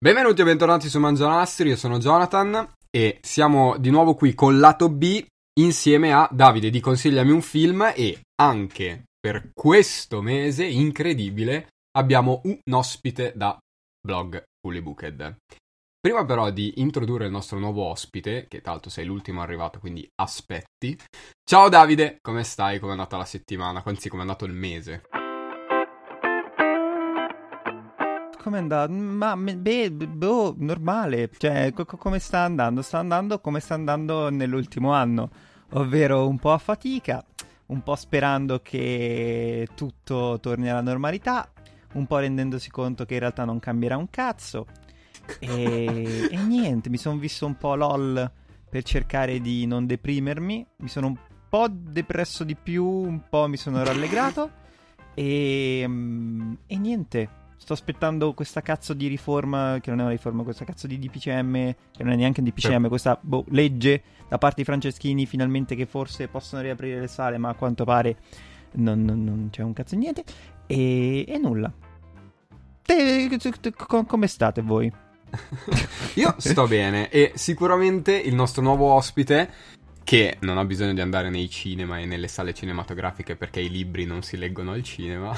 Benvenuti e bentornati su Mangianastri, io sono Jonathan e siamo di nuovo qui con lato B insieme a Davide di Consigliami un film e anche per questo mese incredibile abbiamo un ospite da blog Fully Booked. Prima però di introdurre il nostro nuovo ospite, che tra l'altro sei l'ultimo arrivato, quindi aspetti. Ciao Davide, come stai? Come è andata la settimana? Anzi, come è andato il mese? Come è andato? Ma beh, boh, normale. Cioè, co- come sta andando? Sta andando come sta andando nell'ultimo anno, ovvero un po' a fatica, un po' sperando che tutto torni alla normalità, un po' rendendosi conto che in realtà non cambierà un cazzo. E, e niente, mi sono visto un po' LOL per cercare di non deprimermi. Mi sono un po' depresso di più, un po' mi sono rallegrato. E, e niente, sto aspettando questa cazzo di riforma, che non è una riforma, questa cazzo di DPCM, che non è neanche un DPCM, sì. questa boh, legge da parte di Franceschini finalmente che forse possono riaprire le sale, ma a quanto pare non, non, non c'è un cazzo di niente. E, e nulla. Te, te, te, come state voi? Io sto bene e sicuramente il nostro nuovo ospite che non ha bisogno di andare nei cinema e nelle sale cinematografiche perché i libri non si leggono al cinema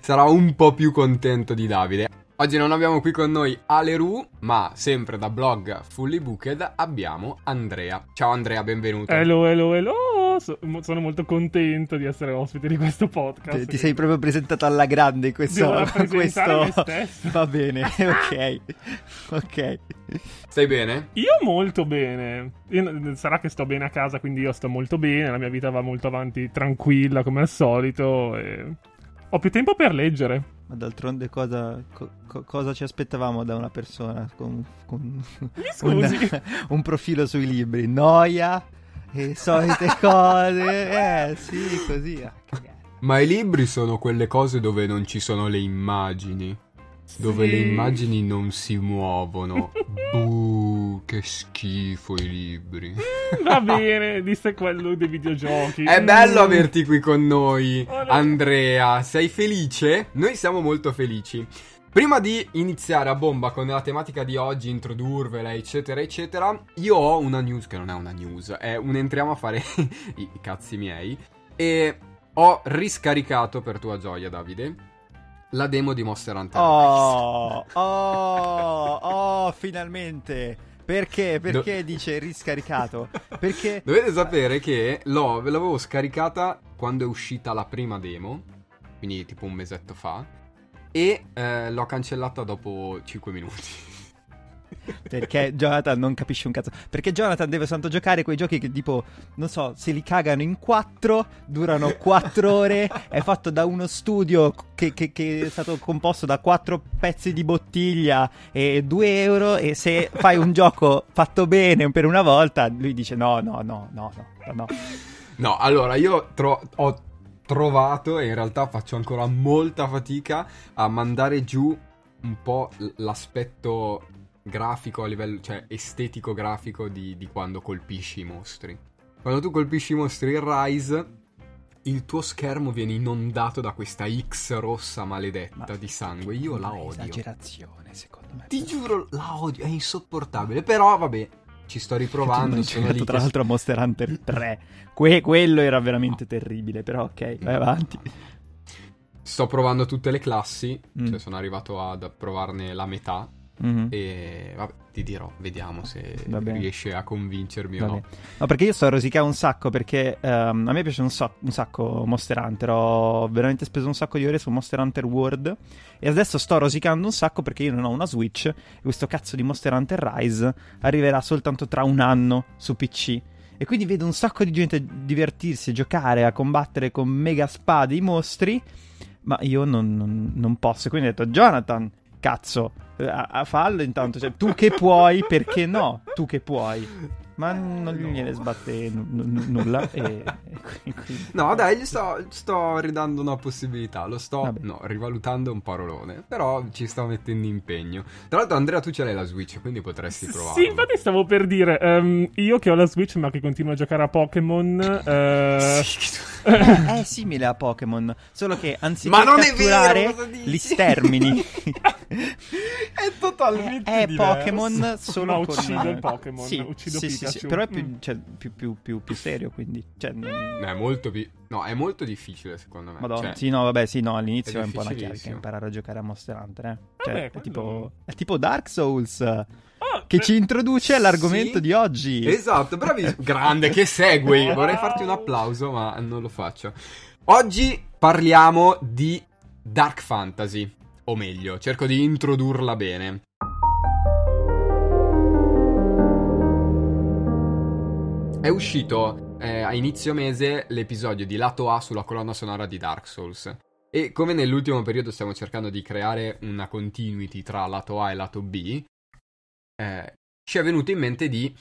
sarà un po' più contento di Davide. Oggi non abbiamo qui con noi Aleru, ma sempre da blog Fully Booked abbiamo Andrea. Ciao Andrea, benvenuto. Hello, hello, hello. So, sono molto contento di essere ospite di questo podcast. Ti, ti sei proprio presentato alla grande questo... questo... Va bene, ok. ok. Stai bene? Io molto bene. Io, sarà che sto bene a casa, quindi io sto molto bene. La mia vita va molto avanti tranquilla come al solito. E ho più tempo per leggere. Ma d'altronde cosa, co- cosa ci aspettavamo da una persona con, con un, un, profilo sui libri? Noia e solite cose. Eh sì, così. Ma i libri sono quelle cose dove non ci sono le immagini. Dove le immagini non si muovono. Buh, che schifo i libri. Va bene, disse quello dei videogiochi. È bello averti qui con noi, Andrea. Sei felice? Noi siamo molto felici. Prima di iniziare a bomba con la tematica di oggi, introdurvela, eccetera, eccetera, io ho una news che non è una news, è un entriamo a fare i cazzi miei. E ho riscaricato per tua gioia, Davide la demo di Monster Hunter Oh, oh, oh, finalmente. Perché? Perché Do- dice riscaricato? Perché... Dovete sapere che l'ho, ve l'avevo scaricata quando è uscita la prima demo, quindi tipo un mesetto fa, e eh, l'ho cancellata dopo 5 minuti. Perché Jonathan non capisce un cazzo. Perché Jonathan deve soltanto giocare quei giochi che tipo, non so, se li cagano in quattro, durano quattro ore, è fatto da uno studio che, che, che, è stato composto da quattro pezzi di bottiglia e due euro e se fai un gioco fatto bene per una volta, lui dice no, no, no, no, no, no. No, allora io tro- ho trovato e in realtà faccio ancora molta fatica a mandare giù un po' l'aspetto grafico a livello, cioè estetico grafico di, di quando colpisci i mostri. Quando tu colpisci i mostri in Rise, il tuo schermo viene inondato da questa X rossa maledetta Ma di sangue. Io la odio. Esagerazione, secondo me. Ti giuro, la odio, è insopportabile. Però, vabbè, ci sto riprovando. Sono lì tra l'altro a Monster Hunter 3. Que- quello era veramente no. terribile, però ok, vai avanti. Sto provando tutte le classi, mm. cioè sono arrivato ad provarne la metà Mm-hmm. E vabbè, ti dirò, vediamo se riesce a convincermi o no. No, perché io sto a rosicare un sacco perché um, a me piace un, so- un, sacco Monster Hunter. Ho veramente speso un sacco di ore su Monster Hunter World. E adesso sto rosicando un sacco perché io non ho una Switch. E questo cazzo di Monster Hunter Rise arriverà soltanto tra un anno su PC. E quindi vedo un sacco di gente divertirsi, giocare, a combattere con mega spade i mostri. Ma io non, non, non posso. Quindi ho detto, Jonathan, cazzo, a, a fallo intanto, cioè, tu che puoi, perché no? Tu che puoi. Ma non gliene sbatte n- n- nulla. E, e quindi... No, dai, gli sto, sto, ridando una possibilità. Lo sto no, rivalutando un parolone. Però ci sto mettendo impegno. Tra l'altro, Andrea, tu ce l'hai la Switch, quindi potresti provare. Sì, infatti, stavo per dire. Um, io che ho la Switch, ma che continuo a giocare a Pokémon. Uh... è simile a Pokémon. Solo che anziché catturare, li stermini. è totalmente è diverso. Pokémon solo No, con... uccido il Pokémon, Sì, uccido sì, sì, sì, però è più, Mm. cioè, più, più, più, più serio, quindi... Cioè, non- No, è molto, pi- no, è molto difficile secondo me. Madonna, Cioè, sì, no, vabbè, sì, no, all'inizio è è, un po' una chiacchiera imparare a giocare a Monster Hunter, eh. Cioè, Vabbè, è, quello- tipo, è tipo Dark Souls, Ah, che ci introduce all'argomento sì, di oggi. Esatto, bravissimo. Grande, che segui. Vorrei farti un applauso, ma non lo faccio. Oggi parliamo di Dark Fantasy. O meglio, cerco di introdurla bene. È uscito eh, a inizio mese l'episodio di lato A sulla colonna sonora di Dark Souls. E come nell'ultimo periodo stiamo cercando di creare una continuity tra lato A e lato B, eh, ci è venuto in mente di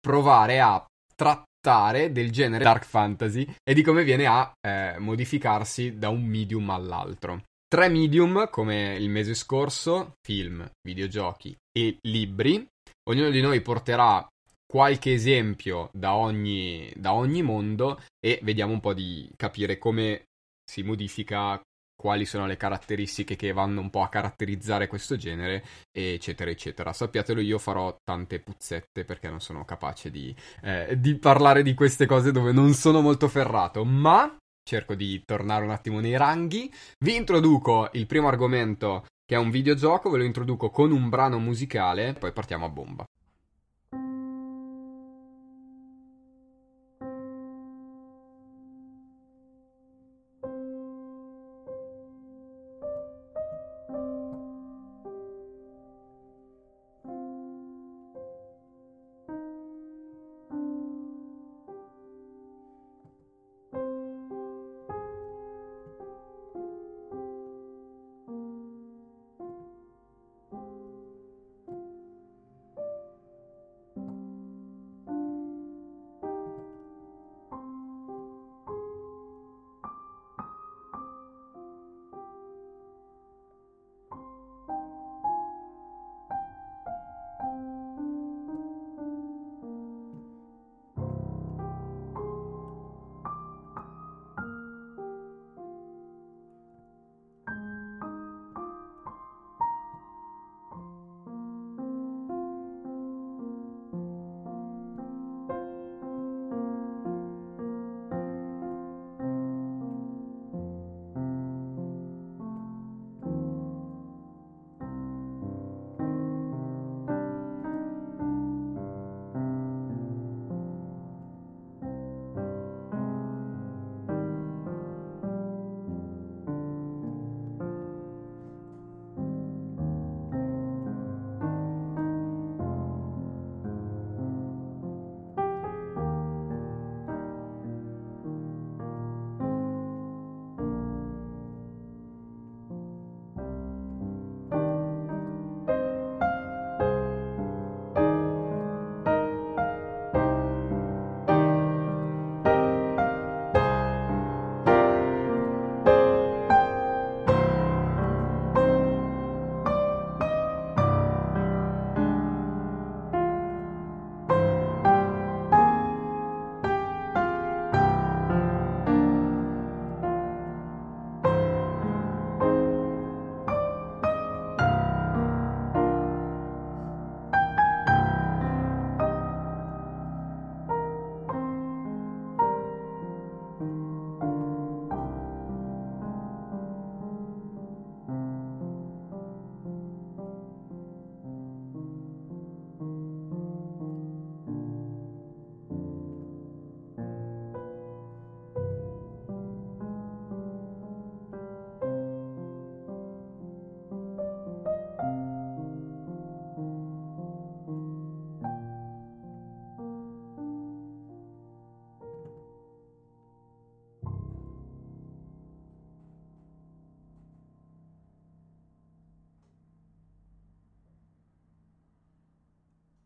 provare a trattare del genere dark fantasy e di come viene a eh, modificarsi da un medium all'altro. Tre medium come il mese scorso, film, videogiochi e libri. Ognuno di noi porterà qualche esempio da ogni, da ogni mondo e vediamo un po' di capire come si modifica, quali sono le caratteristiche che vanno un po' a caratterizzare questo genere, eccetera, eccetera. Sappiatelo, io farò tante puzzette perché non sono capace di, eh, di parlare di queste cose dove non sono molto ferrato, ma cerco di tornare un attimo nei ranghi. Vi introduco il primo argomento che è un videogioco, ve lo introduco con un brano musicale, poi partiamo a bomba.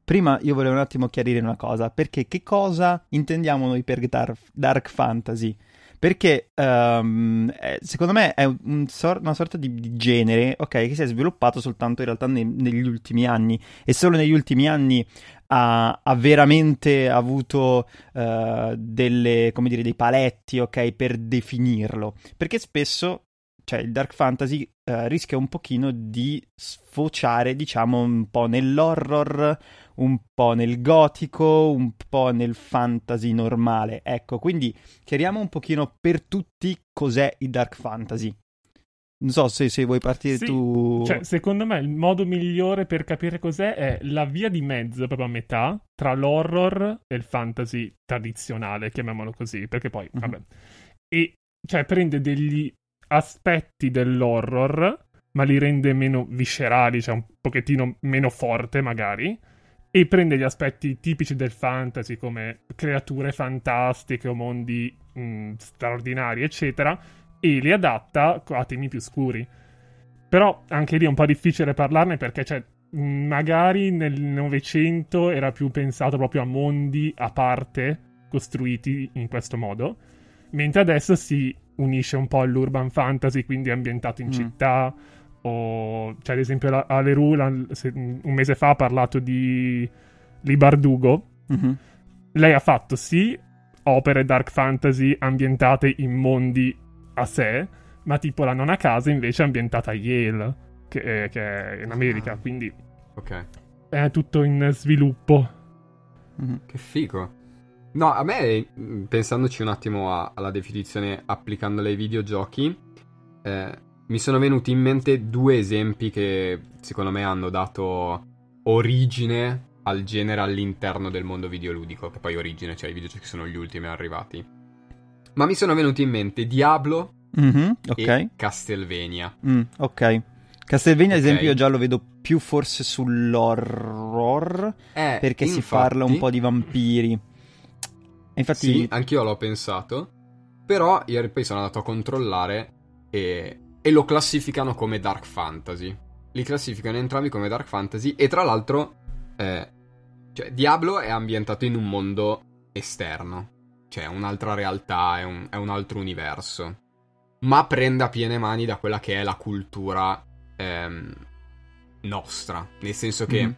Prima io volevo un attimo chiarire una cosa, perché che cosa intendiamo noi per dar- dark fantasy? Perché eh, secondo me è un sor- una sorta di, di genere, ok, che si è sviluppato soltanto in realtà ne- negli ultimi anni e solo negli ultimi anni ha, ha veramente avuto eh, delle, dire, dei paletti, ok, per definirlo. Perché spesso cioè il dark fantasy eh, rischia un pochino di sfociare, diciamo, un po' nell'horror, un po' nel gotico, un po' nel fantasy normale. Ecco, quindi chiariamo un pochino per tutti cos'è il dark fantasy. Non so se, se vuoi partire Sì, tu. Cioè, secondo me il modo migliore per capire cos'è è la via di mezzo, proprio a metà, tra l'horror e il fantasy tradizionale, chiamiamolo così, perché poi, Mhm. vabbè. E, cioè, prende degli aspetti dell'horror, ma li rende meno viscerali, cioè un pochettino meno forte, magari, e prende gli aspetti tipici del fantasy, come creature fantastiche o mondi mh, straordinari, eccetera, e li adatta a temi più scuri. Però anche lì è un po' difficile parlarne perché, cioè, magari nel Novecento era più pensato proprio a mondi a parte costruiti in questo modo, mentre adesso si unisce un po' all'urban fantasy, quindi ambientato in Mm. città. O, cioè, ad esempio, la, Aleru la- se- un mese fa ha parlato di Libardugo. Mhm. Lei ha fatto sì opere dark fantasy ambientate in mondi a sé, ma tipo la nona casa invece è ambientata a Yale, che è, che è in America, Ah. quindi Ok. è tutto in sviluppo. Mhm. Che figo. No, a me, mh, pensandoci un attimo a- alla definizione applicandola ai videogiochi, eh, mi sono venuti in mente due esempi che secondo me hanno dato origine al genere all'interno del mondo videoludico, che poi origine, cioè i videogiochi sono gli ultimi arrivati. Ma mi sono venuti in mente Diablo Mhm, Ok. e Castlevania. Mm, ok. Castlevania, ad esempio, io già lo vedo più forse sull'horror Eh, perché si infatti- parla un po' di vampiri. Infatti, Sì, anch'io l'ho pensato. Però ieri poi sono andato a controllare e, e lo classificano come dark fantasy. Li classificano entrambi come dark fantasy. E tra l'altro, eh, cioè, Diablo è ambientato in un mondo esterno. Cioè, un'altra realtà, è un, è un altro universo. Ma prende a piene mani da quella che è la cultura ehm, nostra. Nel senso che. Mhm.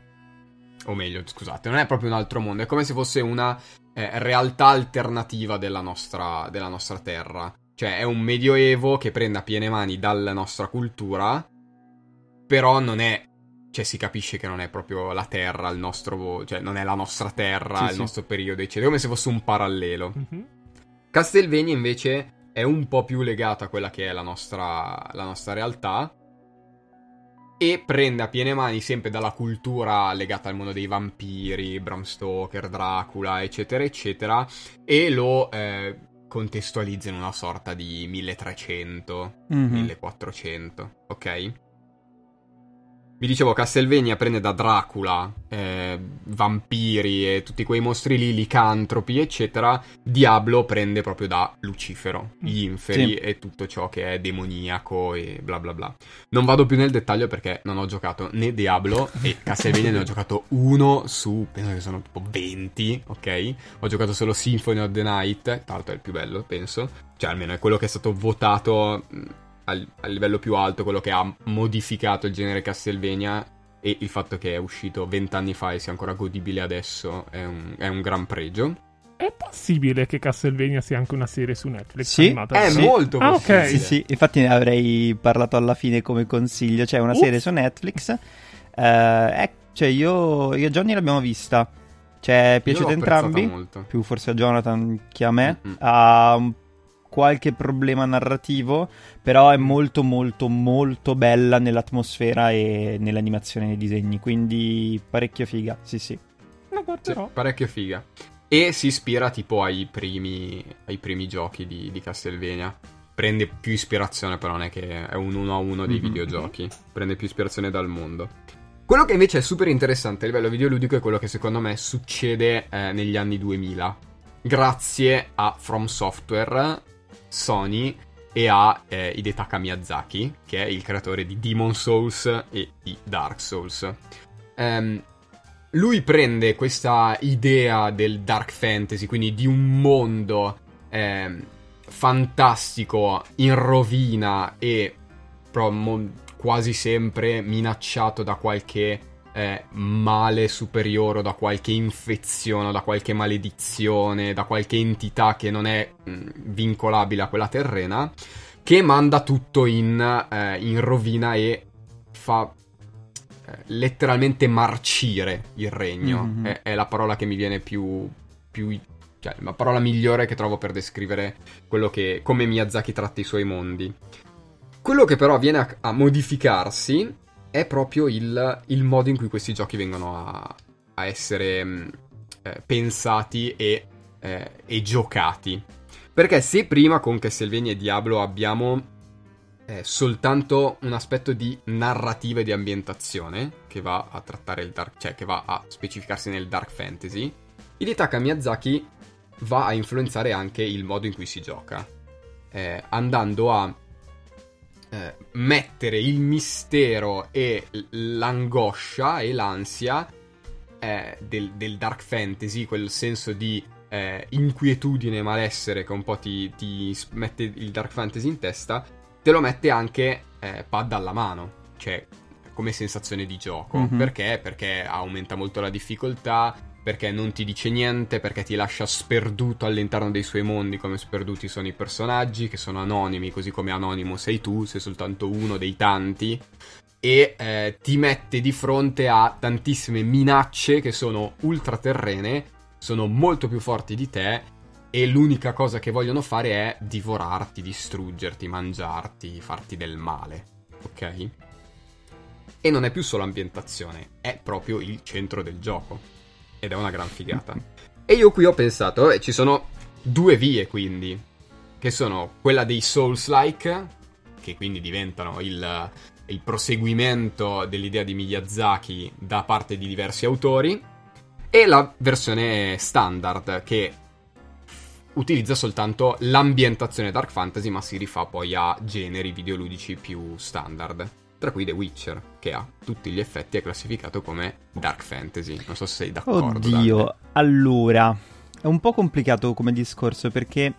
O meglio, scusate, non è proprio un altro mondo. È come se fosse una eh, realtà alternativa della nostra, della nostra terra. Cioè, è un medioevo che prende a piene mani dalla nostra cultura, però non è. Cioè, si capisce che non è proprio la terra, il nostro. Cioè, non è la nostra terra, Sì, il sì. nostro periodo, eccetera. Come se fosse un parallelo. Mhm. Castlevania invece è un po' più legata a quella che è la nostra, la nostra realtà e prende a piene mani sempre dalla cultura legata al mondo dei vampiri, Bram Stoker, Dracula, eccetera, eccetera, e lo eh, contestualizza in una sorta di 1300, Mhm. 1400, ok? Vi dicevo, Castlevania prende da Dracula, eh, vampiri e tutti quei mostri lì, licantropi, eccetera. Diablo prende proprio da Lucifero, gli inferi Sì. e tutto ciò che è demoniaco e bla bla bla. Non vado più nel dettaglio perché non ho giocato né Diablo e Castlevania ne ho giocato uno su, penso che sono tipo 20, ok? Ho giocato solo Symphony of the Night, tra l'altro è il più bello, penso. Cioè, almeno è quello che è stato votato mh, al, al livello più alto, quello che ha modificato il genere Castlevania. E il fatto che è uscito vent'anni fa e sia ancora godibile adesso è un, è un gran pregio. È possibile che Castlevania sia anche una serie su Netflix Sì, animata? È Sì. molto Ah, possibile. Sì, sì, infatti ne avrei parlato alla fine come consiglio. C'è una Uff. serie su Netflix. eh, è- cioè, io, io e Johnny l'abbiamo vista. Cioè, è piaciuta entrambi. molto. Più forse a Jonathan che a me. Mm-mm. Ha un- qualche problema narrativo, però è molto, molto, molto bella nell'atmosfera e nell'animazione dei disegni. Quindi parecchio figa. Sì, sì. La Sì, guarderò. parecchio figa. E si ispira tipo ai primi, ai primi giochi di, di Castlevania. Prende più ispirazione, però non è che è un uno a uno dei Mhm. videogiochi. Prende più ispirazione dal mondo. Quello che invece è super interessante a livello videoludico è quello che secondo me succede eh, negli anni 2000. Grazie a From Software, Sony e a eh, Hidetaka Miyazaki, che è il creatore di Demon Souls e di Dark Souls. Ehm, lui prende questa idea del dark fantasy, quindi di un mondo ehm, fantastico in rovina e quasi sempre minacciato da qualche eh, male superiore, o da qualche infezione, o da qualche maledizione, da qualche entità che non è mh, vincolabile a quella terrena. che manda tutto in, eh, in rovina e fa eh, letteralmente marcire il regno. Mhm. È, è la parola che mi viene più, più cioè la parola migliore che trovo per descrivere quello che come Miyazaki tratta i suoi mondi. Quello che però viene a, a modificarsi è proprio il, il, modo in cui questi giochi vengono a, a essere mh, eh, pensati e, eh, e, giocati. Perché se prima con Castlevania e Diablo abbiamo eh, soltanto un aspetto di narrativa e di ambientazione che va a trattare il dark, cioè che va a specificarsi nel dark fantasy, Hidetaka Miyazaki va a influenzare anche il modo in cui si gioca, eh, andando a eh, mettere il mistero e l'angoscia e l'ansia eh, del, del, dark fantasy, quel senso di eh, inquietudine e malessere che un po' ti, ti, mette il dark fantasy in testa, te lo mette anche eh, pad alla mano, cioè come sensazione di gioco. Mm-hmm. Perché? Perché aumenta molto la difficoltà, perché non ti dice niente, perché ti lascia sperduto all'interno dei suoi mondi, come sperduti sono i personaggi, che sono anonimi, così come anonimo sei tu, sei soltanto uno dei tanti, e eh, ti mette di fronte a tantissime minacce che sono ultraterrene, sono molto più forti di te, e l'unica cosa che vogliono fare è divorarti, distruggerti, mangiarti, farti del male, ok? E non è più solo ambientazione, è proprio il centro del gioco ed è una gran figata. E io qui ho pensato, e ci sono due vie quindi, che sono quella dei Souls-like, che quindi diventano il, il proseguimento dell'idea di Miyazaki da parte di diversi autori, e la versione standard, che utilizza soltanto l'ambientazione dark fantasy, ma si rifà poi a generi videoludici più standard tra cui The Witcher, che a tutti gli effetti è classificato come Dark Fantasy. Non so se sei d'accordo. Oddio, Dante. allora, è un po' complicato come discorso perché...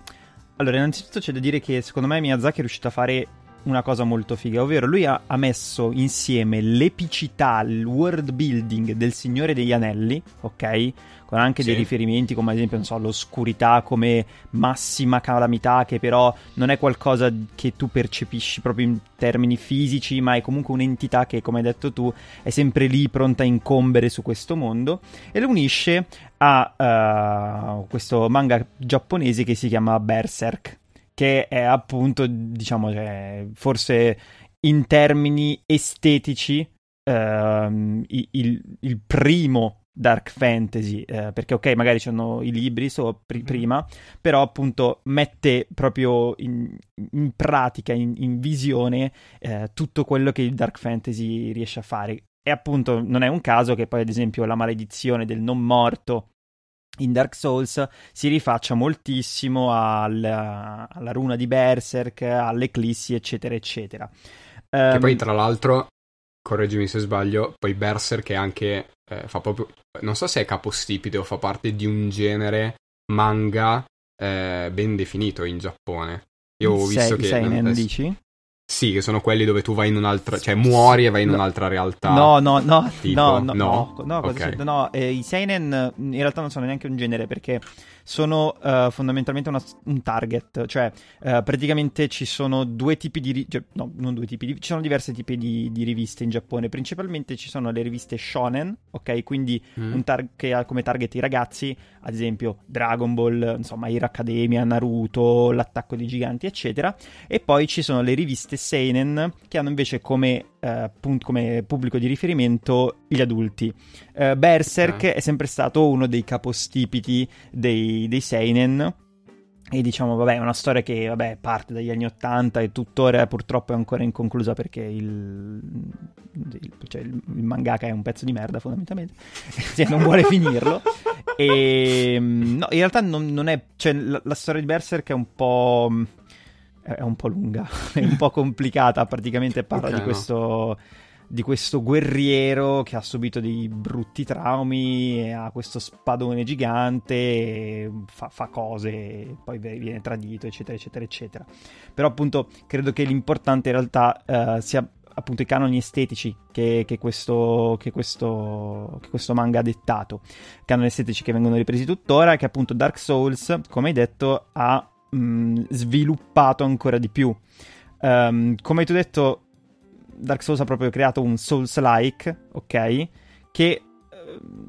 Allora, innanzitutto c'è da dire che secondo me Miyazaki è riuscito a fare una cosa molto figa, ovvero lui ha, ha, messo insieme l'epicità, il world building del Signore degli Anelli, ok? Con anche sì. dei riferimenti come ad esempio, non so, l'oscurità come massima calamità, che però non è qualcosa che tu percepisci proprio in termini fisici, ma è comunque un'entità che, come hai detto tu, è sempre lì pronta a incombere su questo mondo, e lo unisce a uh, questo manga giapponese che si chiama Berserk che è appunto, diciamo, cioè, forse in termini estetici ehm, il, il, primo dark fantasy, eh, perché ok, magari c'erano i libri so, pr- mm-hmm. prima, però appunto mette proprio in, in pratica, in, in visione, eh, tutto quello che il dark fantasy riesce a fare. E appunto non è un caso che poi ad esempio la maledizione del non morto in Dark Souls si rifaccia moltissimo al, alla runa di Berserk, all'Eclissi, eccetera, eccetera. Um, che poi, tra l'altro, correggimi se sbaglio, poi Berserk è anche, eh, fa proprio, non so se è capostipite o fa parte di un genere manga eh, ben definito in Giappone. Io ho visto sei, che... Seinen, dici? Sì, che sono quelli dove tu vai in un'altra, cioè muori e vai in no, un'altra realtà. No, no, no, tipo, no, no, no, no, okay. no eh, i seinen in realtà non sono neanche un genere perché sono uh, fondamentalmente una, un target, cioè uh, praticamente ci sono due tipi di, ri- cioè, no, non due tipi, di, ci sono diversi tipi di, di, riviste in Giappone, principalmente ci sono le riviste shonen, ok, quindi mm. un tar- che ha come target i ragazzi, ad esempio Dragon Ball, insomma Hero Academia, Naruto, l'attacco dei giganti, eccetera, e poi ci sono le riviste seinen che hanno invece come Punt- come pubblico di riferimento gli adulti. Uh, Berserk okay. è sempre stato uno dei capostipiti dei, dei Seinen. E diciamo, vabbè, è una storia che vabbè, parte dagli anni Ottanta e tuttora purtroppo è ancora inconclusa perché il, il, cioè, il, il mangaka è un pezzo di merda fondamentalmente, cioè, non vuole finirlo. E no, in realtà non, non è, cioè, la, la storia di Berserk è un po' è un po' lunga, è un po' complicata, praticamente parla okay, di, questo, di questo guerriero che ha subito dei brutti traumi, ha questo spadone gigante, fa, fa cose, poi viene tradito, eccetera, eccetera, eccetera. Però appunto credo che l'importante in realtà uh, sia appunto i canoni estetici che, che, questo, che, questo, che, questo, manga ha dettato, canoni estetici che vengono ripresi tuttora, che appunto Dark Souls, come hai detto, ha mh, sviluppato ancora di più. Um, come tu hai detto, Dark Souls ha proprio creato un Souls-like, ok? Che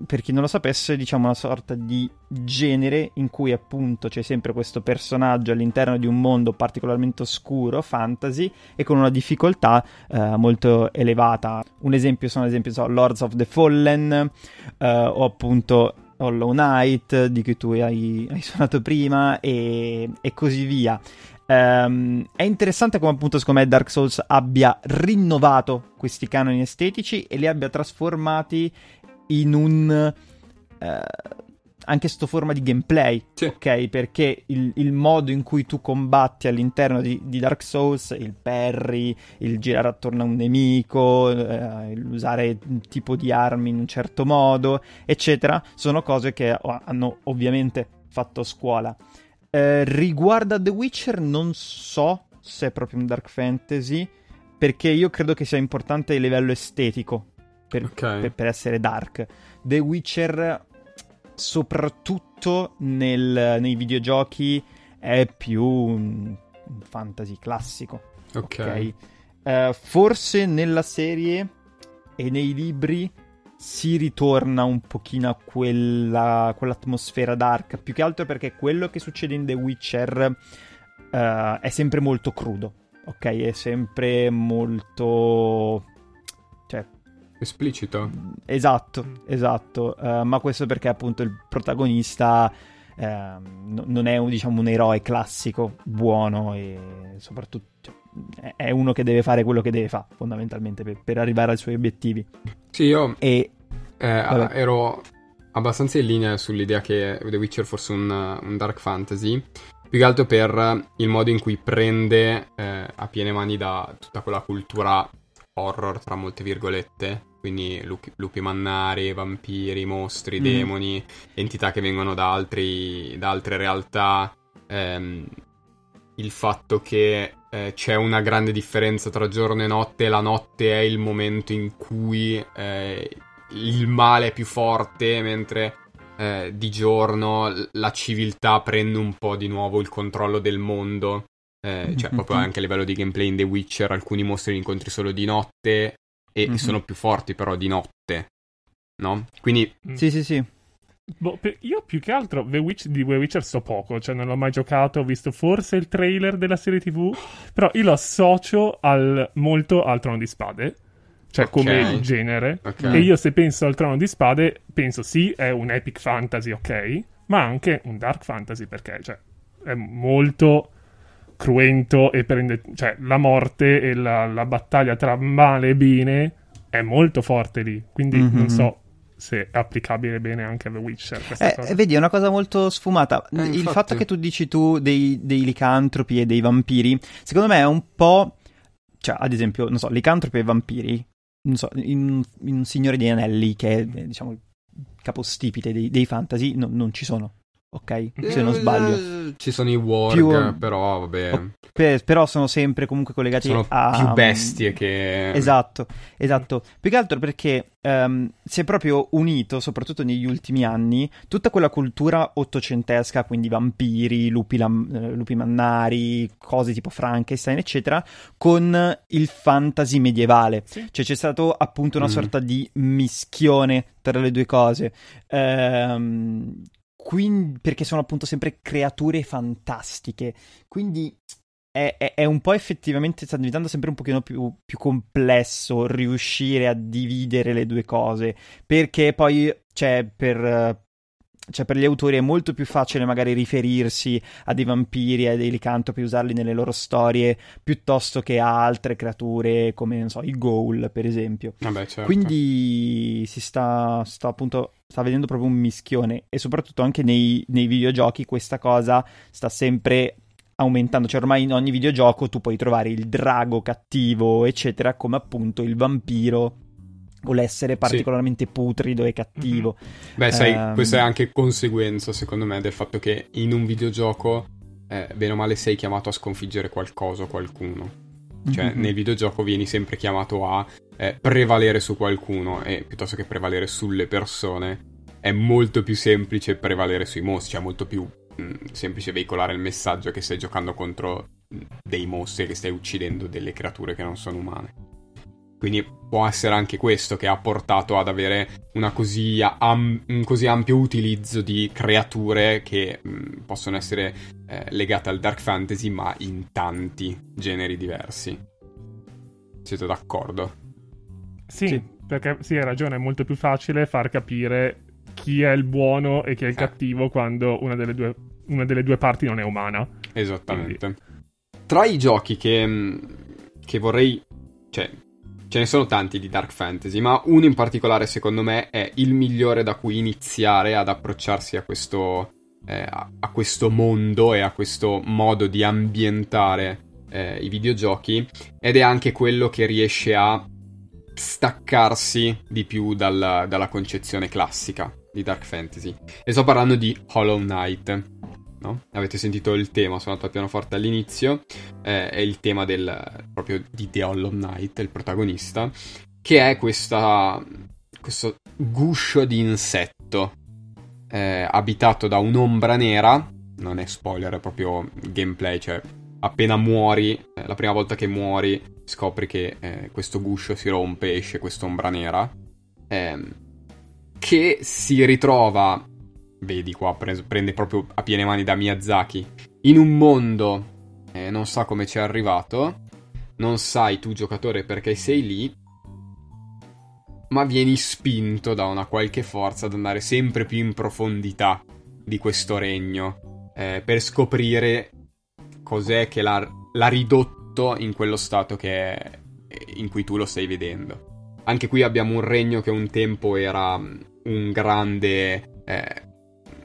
per chi non lo sapesse, diciamo una sorta di genere in cui appunto c'è sempre questo personaggio all'interno di un mondo particolarmente oscuro, fantasy, e con una difficoltà eh, molto elevata. Un esempio sono ad esempio so, Lords of the Fallen, eh, o appunto Hollow Knight, di cui tu hai, hai suonato prima, e, e così via. Um, è interessante come appunto secondo me Dark Souls abbia rinnovato questi canoni estetici e li abbia trasformati in un... Uh, anche sotto forma di gameplay, sì. ok? Perché il, il, modo in cui tu combatti all'interno di, di, Dark Souls, il parry, il girare attorno a un nemico, eh, l'usare un tipo di armi in un certo modo, eccetera, sono cose che hanno ovviamente fatto scuola. Eh, riguardo The Witcher, non so se è proprio un Dark Fantasy, perché io credo che sia importante a livello estetico per, okay. per, per essere dark. The Witcher, soprattutto nel, nei videogiochi, è più un, fantasy classico. Ok. okay? Uh, forse nella serie e nei libri si ritorna un pochino a quella, quell'atmosfera dark, più che altro perché quello che succede in The Witcher uh, è sempre molto crudo, ok? È sempre molto Esplicito. Esatto, esatto. Uh, ma questo perché appunto il protagonista uh, n- non è un, diciamo, un eroe classico, buono e soprattutto cioè, è uno che deve fare quello che deve fare fondamentalmente per, per arrivare ai suoi obiettivi. Sì, io e... eh, ero abbastanza in linea sull'idea che The Witcher fosse un, un dark fantasy. Più che altro per il modo in cui prende eh, a piene mani da tutta quella cultura horror, tra molte virgolette, quindi lupi, lupi mannari, vampiri, mostri, mm. demoni, entità che vengono da, altri, da altre realtà, ehm, il fatto che eh, c'è una grande differenza tra giorno e notte, la notte è il momento in cui eh, il male è più forte, mentre eh, di giorno la civiltà prende un po' di nuovo il controllo del mondo. Eh, cioè, proprio anche a livello di gameplay in The Witcher, alcuni mostri li incontri solo di notte, e mm-hmm. sono più forti però di notte, no? Quindi... Mm. Sì, sì, sì. Boh, io più che altro The Witch, di The Witcher so poco, cioè non l'ho mai giocato, ho visto forse il trailer della serie TV, però io lo associo al, molto al Trono di Spade, cioè okay. come genere. Okay. E io se penso al Trono di Spade, penso sì, è un epic fantasy, ok, ma anche un dark fantasy perché cioè, è molto cruento e prende, cioè la morte e la, la battaglia tra male e bene è molto forte lì, quindi mm-hmm. non so se è applicabile bene anche a The Witcher. Eh, vedi, è una cosa molto sfumata. Eh, Il infatti... fatto che tu dici tu dei, dei, licantropi e dei vampiri, secondo me è un po'. Cioè, ad esempio, non so, licantropi e vampiri. Non so, in, in Signore degli Anelli, che è, diciamo, il capostipite dei, dei fantasy, no, non ci sono ok? Se non sbaglio. Eh, ci sono i warg, più... però vabbè. Per, però sono sempre comunque collegati sono a... più bestie che... Esatto, esatto. Più che altro perché um, si è proprio unito, soprattutto negli ultimi anni, tutta quella cultura ottocentesca, quindi vampiri, lupi, lam... Eh, lupi mannari, cose tipo Frankenstein, eccetera, con il fantasy medievale. Sì. Cioè c'è stato appunto una mm. sorta di mischione tra le due cose. Ehm quindi, perché sono appunto sempre creature fantastiche. Quindi è, è, è, un po' effettivamente, sta diventando sempre un pochino più, più, complesso riuscire a dividere le due cose. Perché poi, cioè, per, cioè, per gli autori è molto più facile magari riferirsi a dei vampiri e a dei licantropi, usarli nelle loro storie, piuttosto che a altre creature come, non so, i ghoul, per esempio. Vabbè, certo. Quindi si sta, sta appunto sta vedendo proprio un mischione e soprattutto anche nei, nei videogiochi questa cosa sta sempre aumentando, cioè ormai in ogni videogioco tu puoi trovare il drago cattivo, eccetera, come appunto il vampiro o l'essere particolarmente sì. putrido e cattivo. Mm-hmm. Beh, sai, um... questa è anche conseguenza, secondo me, del fatto che in un videogioco, eh, bene o male, sei chiamato a sconfiggere qualcosa o qualcuno. Cioè, mm-hmm. nel videogioco vieni sempre chiamato a eh, prevalere su qualcuno e piuttosto che prevalere sulle persone, è molto più semplice prevalere sui mostri, cioè molto più mh, mm, semplice veicolare il messaggio che stai giocando contro dei mostri, che stai uccidendo delle creature che non sono umane. Quindi può essere anche questo che ha portato ad avere così am- un così ampio utilizzo di creature che mh, possono essere eh, legate al dark fantasy, ma in tanti generi diversi. Siete d'accordo? Sì, sì. perché sì, hai ragione, è molto più facile far capire chi è il buono e chi è il eh. cattivo quando una delle, due, una delle due parti non è umana. Esattamente. Quindi... Tra i giochi che, che vorrei... Cioè, Ce ne sono tanti di Dark Fantasy, ma uno in particolare secondo me è il migliore da cui iniziare ad approcciarsi a questo, eh, a questo mondo e a questo modo di ambientare eh, i videogiochi ed è anche quello che riesce a staccarsi di più dal, dalla concezione classica di Dark Fantasy. E sto parlando di Hollow Knight no? Avete sentito il tema suonato al pianoforte all'inizio, eh, è il tema del, proprio di The Hollow Knight, il protagonista, che è questa, questo guscio di insetto eh, abitato da un'ombra nera, non è spoiler, è proprio gameplay, cioè appena muori, eh, la prima volta che muori scopri che eh, questo guscio si rompe esce quest'ombra nera, ehm, che si ritrova vedi qua, preso, prende proprio a piene mani da Miyazaki, in un mondo eh, non sa come ci è arrivato, non sai tu giocatore perché sei lì, ma vieni spinto da una qualche forza ad andare sempre più in profondità di questo regno, eh, per scoprire cos'è che l'ha, l'ha ridotto in quello stato è, in cui tu lo stai vedendo. Anche qui abbiamo un regno che un tempo era un grande eh,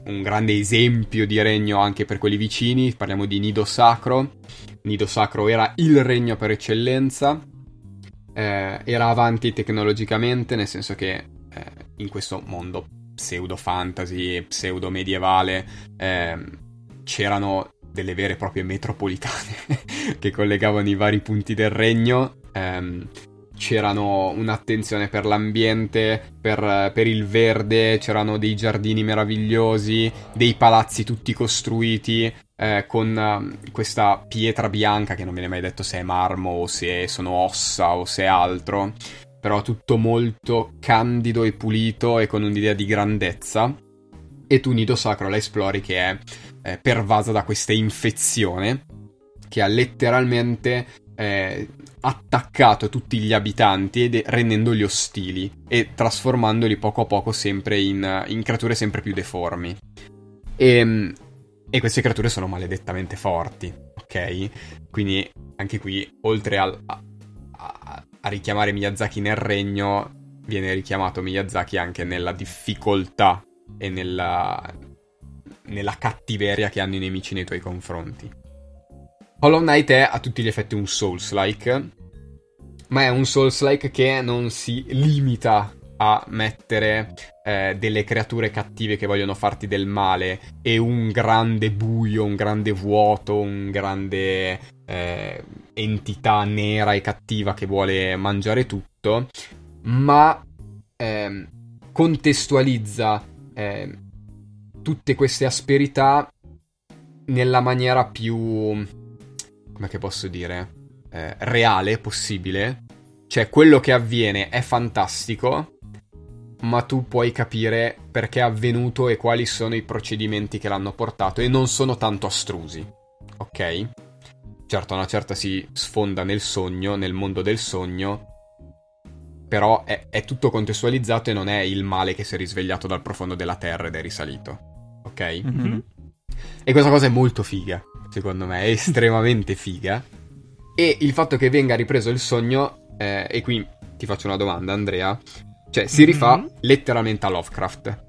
un grande esempio di regno anche per quelli vicini, parliamo di Nido Sacro. Nido Sacro era il regno per eccellenza, eh, era avanti tecnologicamente, nel senso che eh, in questo mondo pseudo fantasy, pseudo medievale, eh, c'erano delle vere e proprie metropolitane che collegavano i vari punti del regno. Ehm, c'erano un'attenzione per l'ambiente, per, per, il verde, c'erano dei giardini meravigliosi, dei palazzi tutti costruiti eh, con uh, questa pietra bianca che non viene mai detto se è marmo o se sono ossa o se è altro, però tutto molto candido e pulito e con un'idea di grandezza. E tu Nido Sacro la esplori che è eh, pervasa da questa infezione che ha letteralmente eh, attaccato tutti gli abitanti ed rendendoli ostili e trasformandoli poco a poco sempre in, in creature sempre più deformi. E, ehm, e, queste creature sono maledettamente forti, ok? Quindi anche qui, oltre al, a, a, a richiamare Miyazaki nel regno, viene richiamato Miyazaki anche nella difficoltà e nella, nella cattiveria che hanno i nemici nei tuoi confronti. Hollow Knight è a tutti gli effetti un Souls-like, ma è un Souls-like che non si limita a mettere eh, delle creature cattive che vogliono farti del male e un grande buio, un grande vuoto, un grande eh, entità nera e cattiva che vuole mangiare tutto, ma eh, contestualizza ehm, tutte queste asperità nella maniera più come che posso dire, eh, reale possibile. Cioè, quello che avviene è fantastico, ma tu puoi capire perché è avvenuto e quali sono i procedimenti che l'hanno portato e non sono tanto astrusi. Ok? Certo, una certa si sfonda nel sogno, nel mondo del sogno, però è, è, tutto contestualizzato e non è il male che si è risvegliato dal profondo della terra ed è risalito. Ok? Mm-hmm. E questa cosa è molto figa secondo me, è estremamente figa. E il fatto che venga ripreso il sogno, eh, e qui ti faccio una domanda, Andrea, cioè si rifà mm-hmm. letteralmente a Lovecraft.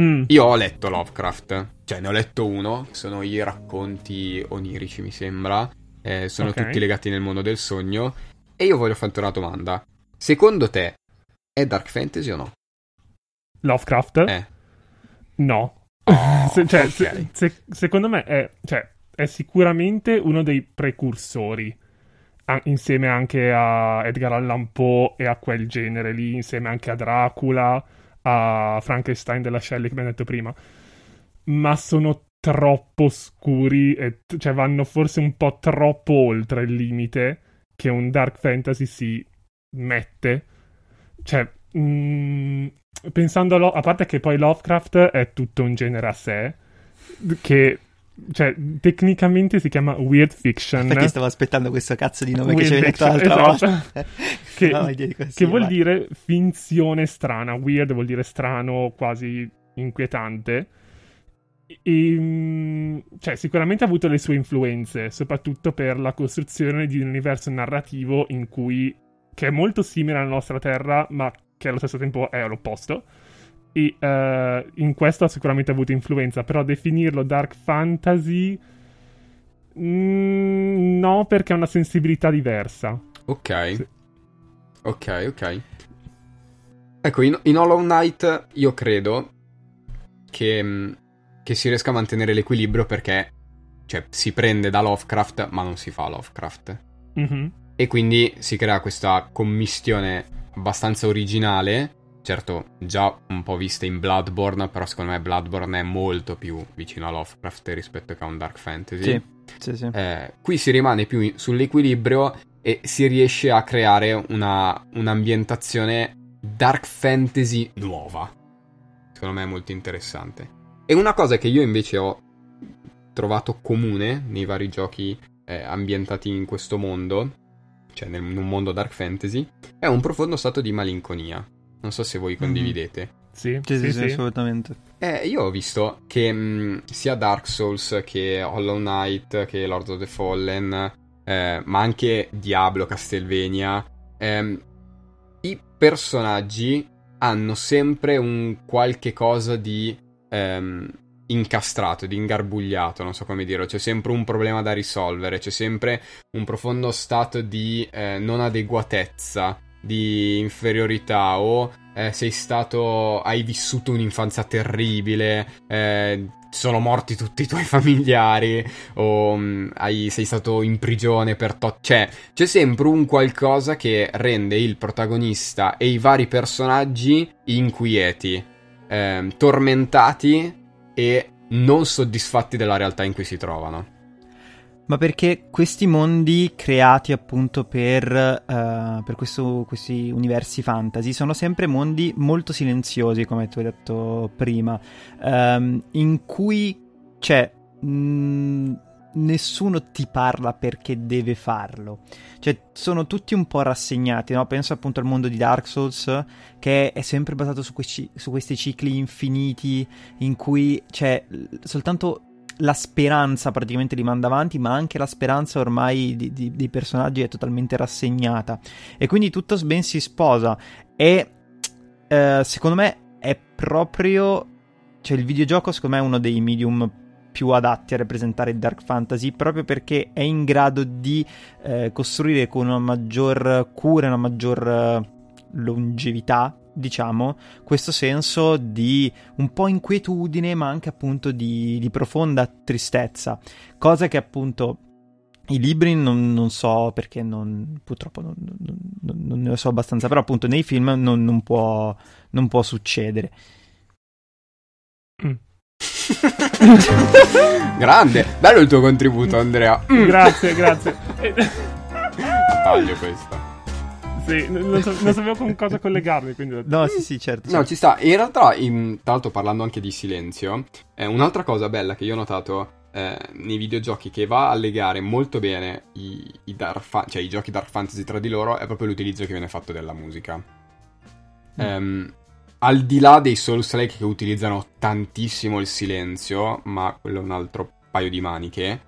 Mm. Io ho letto Lovecraft, cioè ne ho letto uno, sono i racconti onirici mi sembra, eh, sono okay. tutti legati nel mondo del sogno, e io voglio farti una domanda. Secondo te è dark fantasy o no? Lovecraft? Eh. No. Oh, cioè, okay. se, se, secondo me è... Cioè, è sicuramente uno dei precursori, a- insieme anche a Edgar Allan Poe e a quel genere lì, insieme anche a Dracula, a Frankenstein della Shelley, che abbiamo detto prima. Ma sono troppo scuri, e t- cioè vanno forse un po' troppo oltre il limite che un dark fantasy si mette. Cioè, mh, pensando a, Lo- a parte che poi Lovecraft è tutto un genere a sé, che cioè, tecnicamente si chiama weird fiction. Perché stavo aspettando questo cazzo di nome Weird che ci hai detto l'altra esatto. volta. che, No, di che vuol dire finzione strana. Weird vuol dire strano, quasi inquietante. E, mm, cioè, sicuramente ha avuto le sue influenze, soprattutto per la costruzione di un universo narrativo in cui che è molto simile alla nostra Terra, ma che allo stesso tempo è all'opposto. E eh, in questo ha sicuramente avuto influenza, però definirlo dark fantasy. mm, no, perché ha una sensibilità diversa. Ok. Sì. Ok, ok. Ecco, in, in Hollow Knight io credo che, mh, che si riesca a mantenere l'equilibrio perché cioè, si prende da Lovecraft ma non si fa Lovecraft. Mhm. E quindi si crea questa commistione abbastanza originale. Certo, già un po' vista in Bloodborne, però secondo me Bloodborne è molto più vicino a Lovecraft rispetto che a un Dark Fantasy. Sì, sì, sì. Eh, qui si rimane più in- sull'equilibrio e si riesce a creare una, un'ambientazione dark fantasy nuova. Secondo me è molto interessante. E una cosa che io invece ho trovato comune nei vari giochi eh, ambientati in questo mondo, cioè nel- in un mondo dark fantasy, è un profondo stato di malinconia. Non so se voi condividete. Sì, Sì, sì, sì, sì, sì. assolutamente. Eh, io ho visto che mh, sia Dark Souls che Hollow Knight che Lord of the Fallen, eh, ma anche Diablo, Castlevania, ehm, i personaggi hanno sempre un qualche cosa di ehm, incastrato, di ingarbugliato, non so come dirlo, c'è sempre un problema da risolvere, c'è sempre un profondo stato di eh, non adeguatezza, di inferiorità o eh, sei stato, hai vissuto un'infanzia terribile, eh, sono morti tutti i tuoi familiari o mm, hai- sei stato in prigione per tot... Cioè, c'è sempre un qualcosa che rende il protagonista e i vari personaggi inquieti, ehm, tormentati e non soddisfatti della realtà in cui si trovano. Ma perché questi mondi creati appunto per, eh, per questo- questi universi fantasy sono sempre mondi molto silenziosi, come tu hai detto prima, ehm, in cui c'è mh, nessuno ti parla perché deve farlo. Cioè, sono tutti un po' rassegnati, no? Penso appunto al mondo di Dark Souls, che è sempre basato su questi, su questi cicli infiniti in cui c'è l- soltanto la speranza praticamente li manda avanti, ma anche la speranza ormai di- di- dei personaggi è totalmente rassegnata. E quindi tutto ben si sposa. E eh, secondo me è proprio. Cioè, il videogioco, secondo me, è uno dei medium più adatti a rappresentare il dark fantasy proprio perché è in grado di eh, costruire con una maggior cura, una maggior eh, longevità, diciamo, questo senso di un po' inquietudine, ma anche appunto di, di profonda tristezza, cosa che appunto i libri non, non so perché non, purtroppo non, non- ne so abbastanza, però appunto nei film non, non può, non può succedere. Mm. Grande, bello il tuo contributo, Andrea. Mm. Grazie, grazie. Taglio questo. Sì, non, so- non sapevo con cosa collegarmi, quindi No, sì, sì, certo. No, ci sta. In realtà, in- tra l'altro, parlando anche di silenzio, eh, un'altra cosa bella che io ho notato eh, nei videogiochi che va a legare molto bene i, i dark fa- cioè i giochi dark fantasy tra di loro è proprio l'utilizzo che viene fatto della musica. Ehm, al di là dei Souls-like che utilizzano tantissimo il silenzio, ma quello è un altro paio di maniche,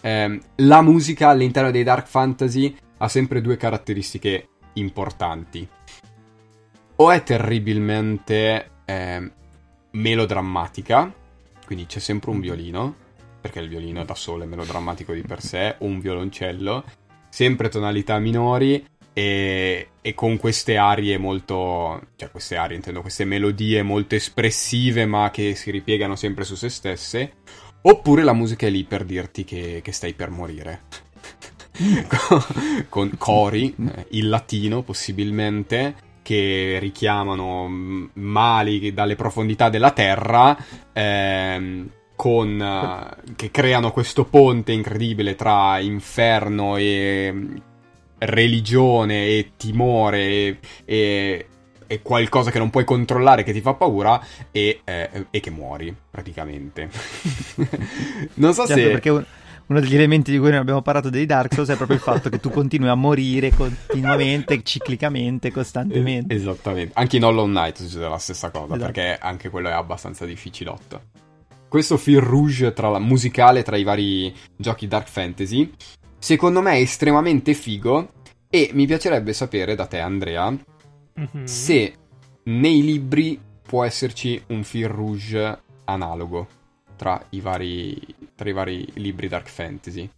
ehm, la musica all'interno dei dark fantasy ha sempre due caratteristiche importanti. O è terribilmente ehm, melodrammatica, quindi c'è sempre un violino, perché il violino da solo è melodrammatico di per sé, o un violoncello, sempre tonalità minori e, e con queste arie molto, cioè queste arie intendo, queste melodie molto espressive ma che si ripiegano sempre su se stesse, oppure la musica è lì per dirti che, che stai per morire. con, cori, eh, in latino possibilmente, che richiamano mm, mali dalle profondità della terra, ehm, con, uh, che creano questo ponte incredibile tra inferno e mm, religione e timore e, e, e, qualcosa che non puoi controllare che ti fa paura e, eh, e che muori praticamente. non so certo, se... Perché uno degli elementi di cui noi abbiamo parlato dei Dark Souls è proprio il fatto che tu continui a morire continuamente, ciclicamente, costantemente. Es- esattamente. Anche in Hollow Knight succede la stessa cosa esatto. perché anche quello è abbastanza difficilotto questo fil rouge tra la musicale tra i vari giochi Dark Fantasy, secondo me è estremamente figo e mi piacerebbe sapere da te Andrea mm-hmm. se nei libri può esserci un fil rouge analogo tra i vari, tra i vari libri Dark Fantasy.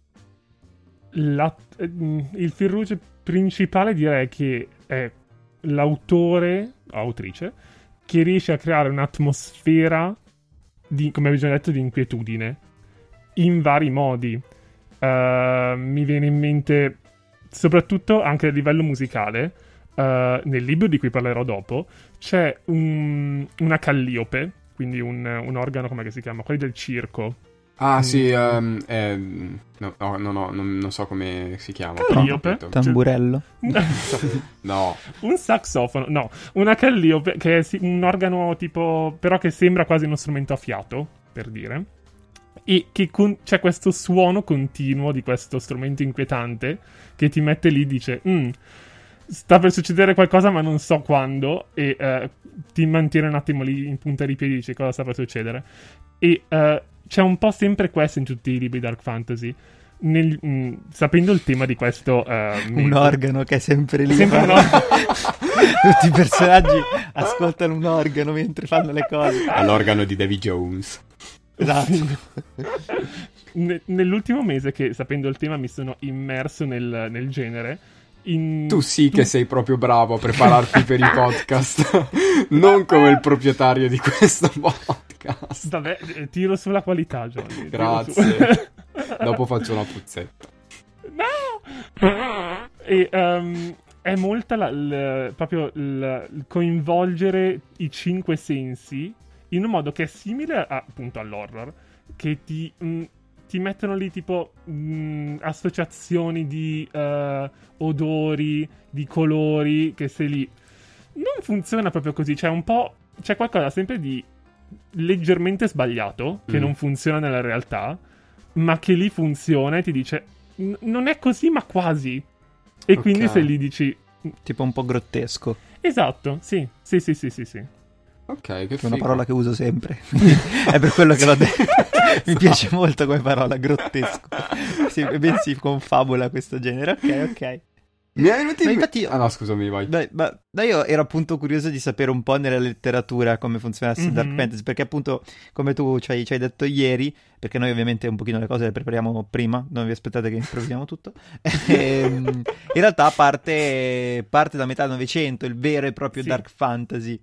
La, il fil rouge principale direi che è l'autore, autrice, che riesce a creare un'atmosfera di, come avevo già detto, di inquietudine in vari modi. Uh, mi viene in mente, soprattutto anche a livello musicale, uh, nel libro di cui parlerò dopo, c'è un, una calliope, quindi un, un organo, come si chiama? Quelli del circo. Ah, mm. sì, um, eh, no, no, no, no, non so come si chiama. Calliope? Tamburello? no. Un saxofono, no. Una calliope, che è un organo tipo, però che sembra quasi uno strumento a fiato, per dire. E che con- c'è questo suono continuo di questo strumento inquietante che ti mette lì e dice... Mm, sta per succedere qualcosa ma non so quando e uh, ti mantiene un attimo lì in punta di piedi e dici cosa sta per succedere? E uh, c'è un po' sempre questo in tutti i libri Dark Fantasy. Nel, mh, mm, sapendo il tema di questo uh, un organo che è sempre lì. Sempre no. tutti i personaggi ascoltano un organo mentre fanno le cose. L'organo di Davy Jones. Esatto. Ne- nell'ultimo mese che sapendo il tema mi sono immerso nel, nel genere in... Tu sì che sei proprio bravo a prepararti per i podcast, non come il proprietario di questo podcast. Vabbè, eh, tiro sulla qualità, Johnny. Grazie. Dopo faccio una puzzetta. No! E um, è molta la, la, proprio il coinvolgere i cinque sensi in un modo che è simile a, appunto all'horror, che ti... Mh, mm, ti mettono lì tipo mh, mm, associazioni di uh, odori, di colori, che sei lì. Non funziona proprio così, c'è un po'... c'è qualcosa sempre di leggermente sbagliato, che mm. non funziona nella realtà, ma che lì funziona e ti dice non è così ma quasi. E okay. quindi se lì dici... Tipo un po' grottesco. Esatto, sì, sì, sì, sì, sì. sì. Ok, che È una parola che uso sempre. è per quello che l'ho detto. Mi piace molto come parola, grottesco. Sì, ben si confabula questo genere. Ok, ok. Mi è venuto in infatti... Ah no, scusami, vai. Dai, ma, ma, io ero appunto curioso di sapere un po' nella letteratura come funzionasse mm-hmm. Dark Fantasy, perché appunto, come tu ci hai, ci hai, detto ieri, perché noi ovviamente un pochino le cose le prepariamo prima, non vi aspettate che improvvisiamo tutto, ehm, in realtà parte, parte da metà Novecento, il vero e proprio sì. Dark Fantasy.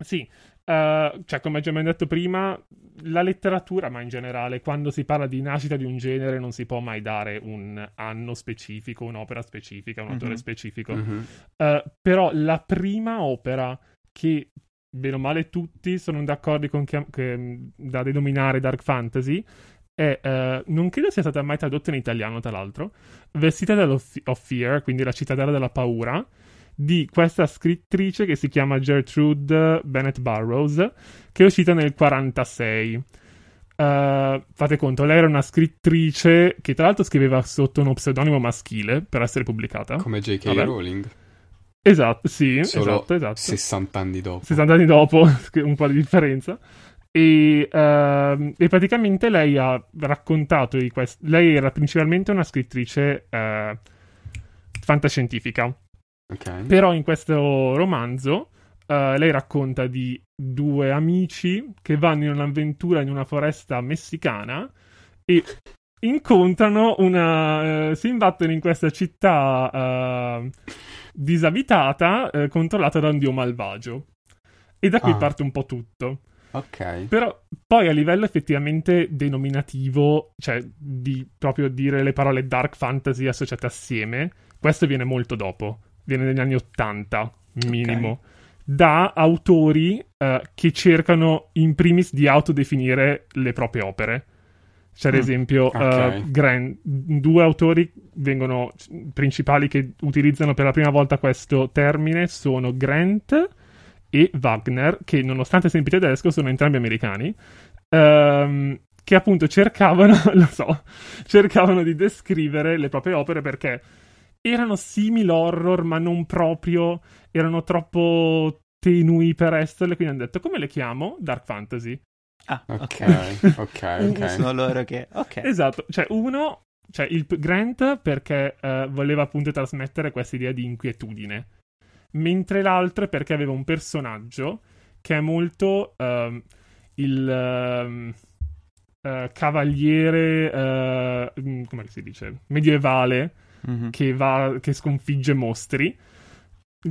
Sì, uh, cioè come già detto prima, la letteratura, ma in generale, quando si parla di nascita di un genere non si può mai dare un anno specifico, un'opera specifica, un autore mm-hmm. specifico. Mm-hmm. Uh, però la prima opera che, bene o male, tutti sono d'accordo con che, che, da denominare Dark Fantasy è, uh, non credo sia stata mai tradotta in italiano, tra l'altro, of, of Fear, quindi la cittadella della paura, di questa scrittrice che si chiama Gertrude Bennett Burroughs, che è uscita nel 1946. Uh, eh, fate conto, lei era una scrittrice che tra l'altro scriveva sotto uno pseudonimo maschile per essere pubblicata. Come J.K. Vabbè. Rowling. Esatto, sì, Solo esatto, esatto. 60 anni dopo. 60 anni dopo, un po' di differenza. E, uh, e, praticamente lei ha raccontato di questo. Lei era principalmente una scrittrice uh, fantascientifica. Okay. Però in questo romanzo uh, lei racconta di due amici che vanno in un'avventura in una foresta messicana e incontrano una... Uh, si imbattono in questa città uh, disabitata controllata da un dio malvagio. E da qui ah. parte un po' tutto. Ok. Però poi a livello effettivamente denominativo, cioè di proprio dire le parole dark fantasy associate assieme, questo viene molto dopo viene negli anni 80 minimo. Okay. da autori eh, che cercano in primis di autodefinire le proprie opere. C'è ad Mm, esempio eh, Grant, due autori vengono principali che utilizzano per la prima volta questo termine sono Grant e Wagner, che nonostante sempre tedesco sono entrambi americani, ehm, che appunto cercavano, lo so, cercavano di descrivere le proprie opere perché erano simil horror, ma non proprio, erano troppo tenui per esserle, quindi hanno detto come le chiamo? Dark Fantasy. Ah, Ok, ok. ok. Sono loro che... Ok. Esatto, cioè uno, cioè il Grant perché eh, voleva appunto trasmettere questa idea di inquietudine, mentre l'altro è perché aveva un personaggio che è molto ehm, il eh, cavaliere, eh, mm, come si dice, medievale Mhm. che, va, che sconfigge mostri.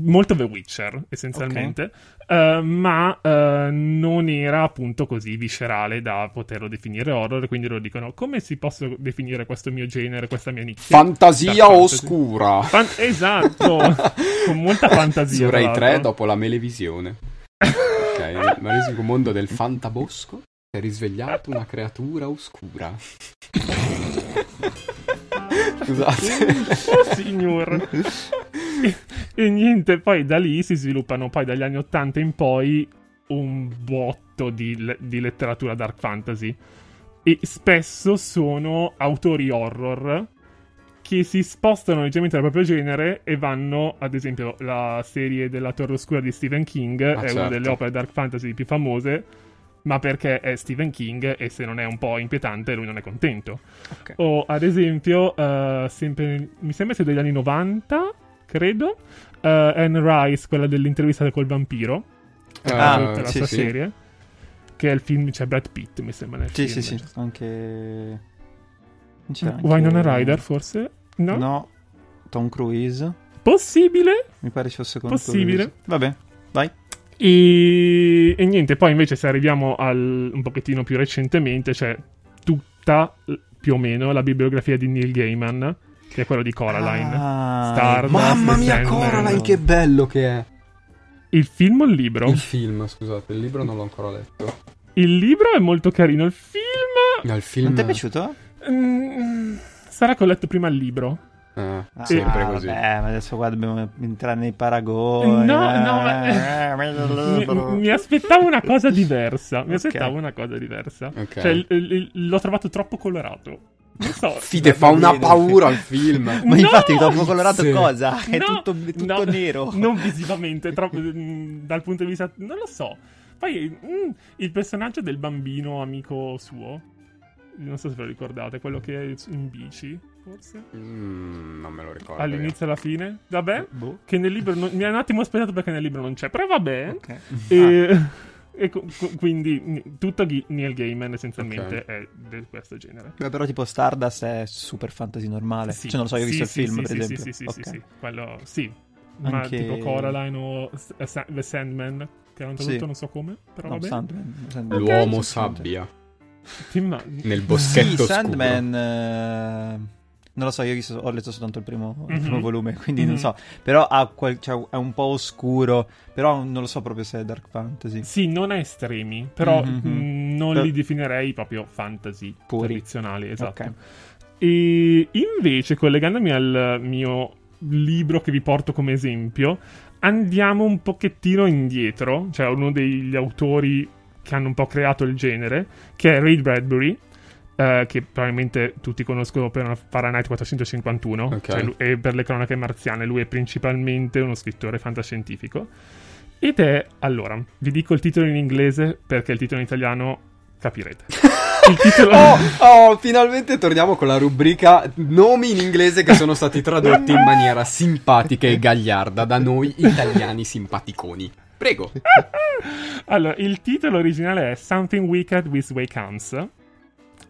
Molto The Witcher, essenzialmente, Eh, ma eh, non era appunto così viscerale da poterlo definire horror. Quindi loro dicono: come si posso definire questo mio genere, questa mia nicchia? Fantasia oscura. Fan- esatto, con molta fantasia. Su Rai 3 l'altro. dopo la melevisione. Ok, Maresico mondo del fantabosco si è risvegliato una creatura oscura. Scusate. Oh, signor. e, niente, poi da lì si sviluppano poi dagli anni 80 in poi un botto di, di letteratura dark fantasy. E spesso sono autori horror che si spostano leggermente dal proprio genere e vanno, ad esempio, la serie della Torre Oscura di Stephen King Ah, è una certo. delle opere dark fantasy più famose, ma perché è Stephen King e se non è un po' inquietante lui non è contento. Ok. O ad esempio, eh, sempre, mi sembra sia degli anni 90, credo, eh, Anne Rice, quella dell'intervista col vampiro, Ah, tutta la sì, sua sì. serie, che è il film, c'è Brad Pitt, mi sembra nel Sì, film. sì, sì. Anche... non c'era anche- Winona Ryder, forse? No? No. Tom Cruise. Possibile? Mi pare ci fosse Tom Possibile. Cruise. Vabbè, vai. E... e niente, poi invece se arriviamo al un pochettino più recentemente, c'è tutta, più o meno, la bibliografia di Neil Gaiman, che è quello di Coraline. Ah, Stardust, Mamma mia, Sandman. Coraline, che bello che è. Il film o il libro? Il film, scusate, il libro non l'ho ancora letto. Il libro è molto carino, il film... No, il film... Non ti è piaciuto? mm, sarà che ho letto prima il libro. Eh, Ah, sempre così. Vabbè, ma adesso qua dobbiamo entrare nei paragoni. No, no, ma- Mi, mi aspettavo una cosa diversa. Mi Ok. aspettavo una cosa diversa. Ok. Cioè, il- il- l'ho trovato troppo colorato. Non so. Fide, fa una bene. paura il film. Ma No! infatti, dopo colorato Sì. cosa? È No, tutto, tutto no, nero. Non visivamente, troppo, mm, dal punto di vista... Non lo so. Poi mm, il personaggio del bambino amico suo, non so se ve lo ricordate, quello che è in bici, forse? Mm, non me lo ricordo. All'inizio e alla fine? Vabbè. Boh. Che nel libro... non- mi ha un attimo aspettato perché nel libro non c'è, però vabbè. Ok. E, e co- co- quindi tutto Ghi- Neil Gaiman essenzialmente Ok. è di questo genere. Beh, però tipo Stardust è super fantasy normale. Sì, Cioè, non lo so, io ho sì, visto sì, il film, sì, per sì, esempio. Sì, sì, Ok. sì, sì, quello sì. Ma Anche- tipo Coraline o eh, The Sandman, che hanno tradotto Sì. non so come, però No, vabbè. Sandman, Sandman. L'uomo Ok, sì, sabbia Ti immagini? nel boschetto Sì, scuro. Sandman. Non lo so, io ho, letto soltanto il primo, il Mhm. primo volume, quindi non Mhm. so. Però ha quel- cioè, è un po' oscuro. Però non lo so proprio se è dark fantasy. Sì, non a estremi, però Mhm. mh, non Però- li definirei proprio fantasy Puri. tradizionali, esatto. Ok. E invece, collegandomi al mio libro che vi porto come esempio, andiamo un pochettino indietro, cioè uno degli autori che hanno un po' creato il genere, che è Ray Bradbury, eh, che probabilmente tutti conoscono per Fahrenheit 451, Ok. cioè lu- e per le cronache marziane, lui è principalmente uno scrittore fantascientifico. Ed è, allora, vi dico il titolo in inglese perché il titolo in italiano capirete. Il titolo... Oh, oh, finalmente torniamo con la rubrica nomi in inglese che sono stati tradotti in maniera simpatica e gagliarda da noi italiani simpaticoni. Prego. Allora, il titolo originale è Something Wicked with Way Comes,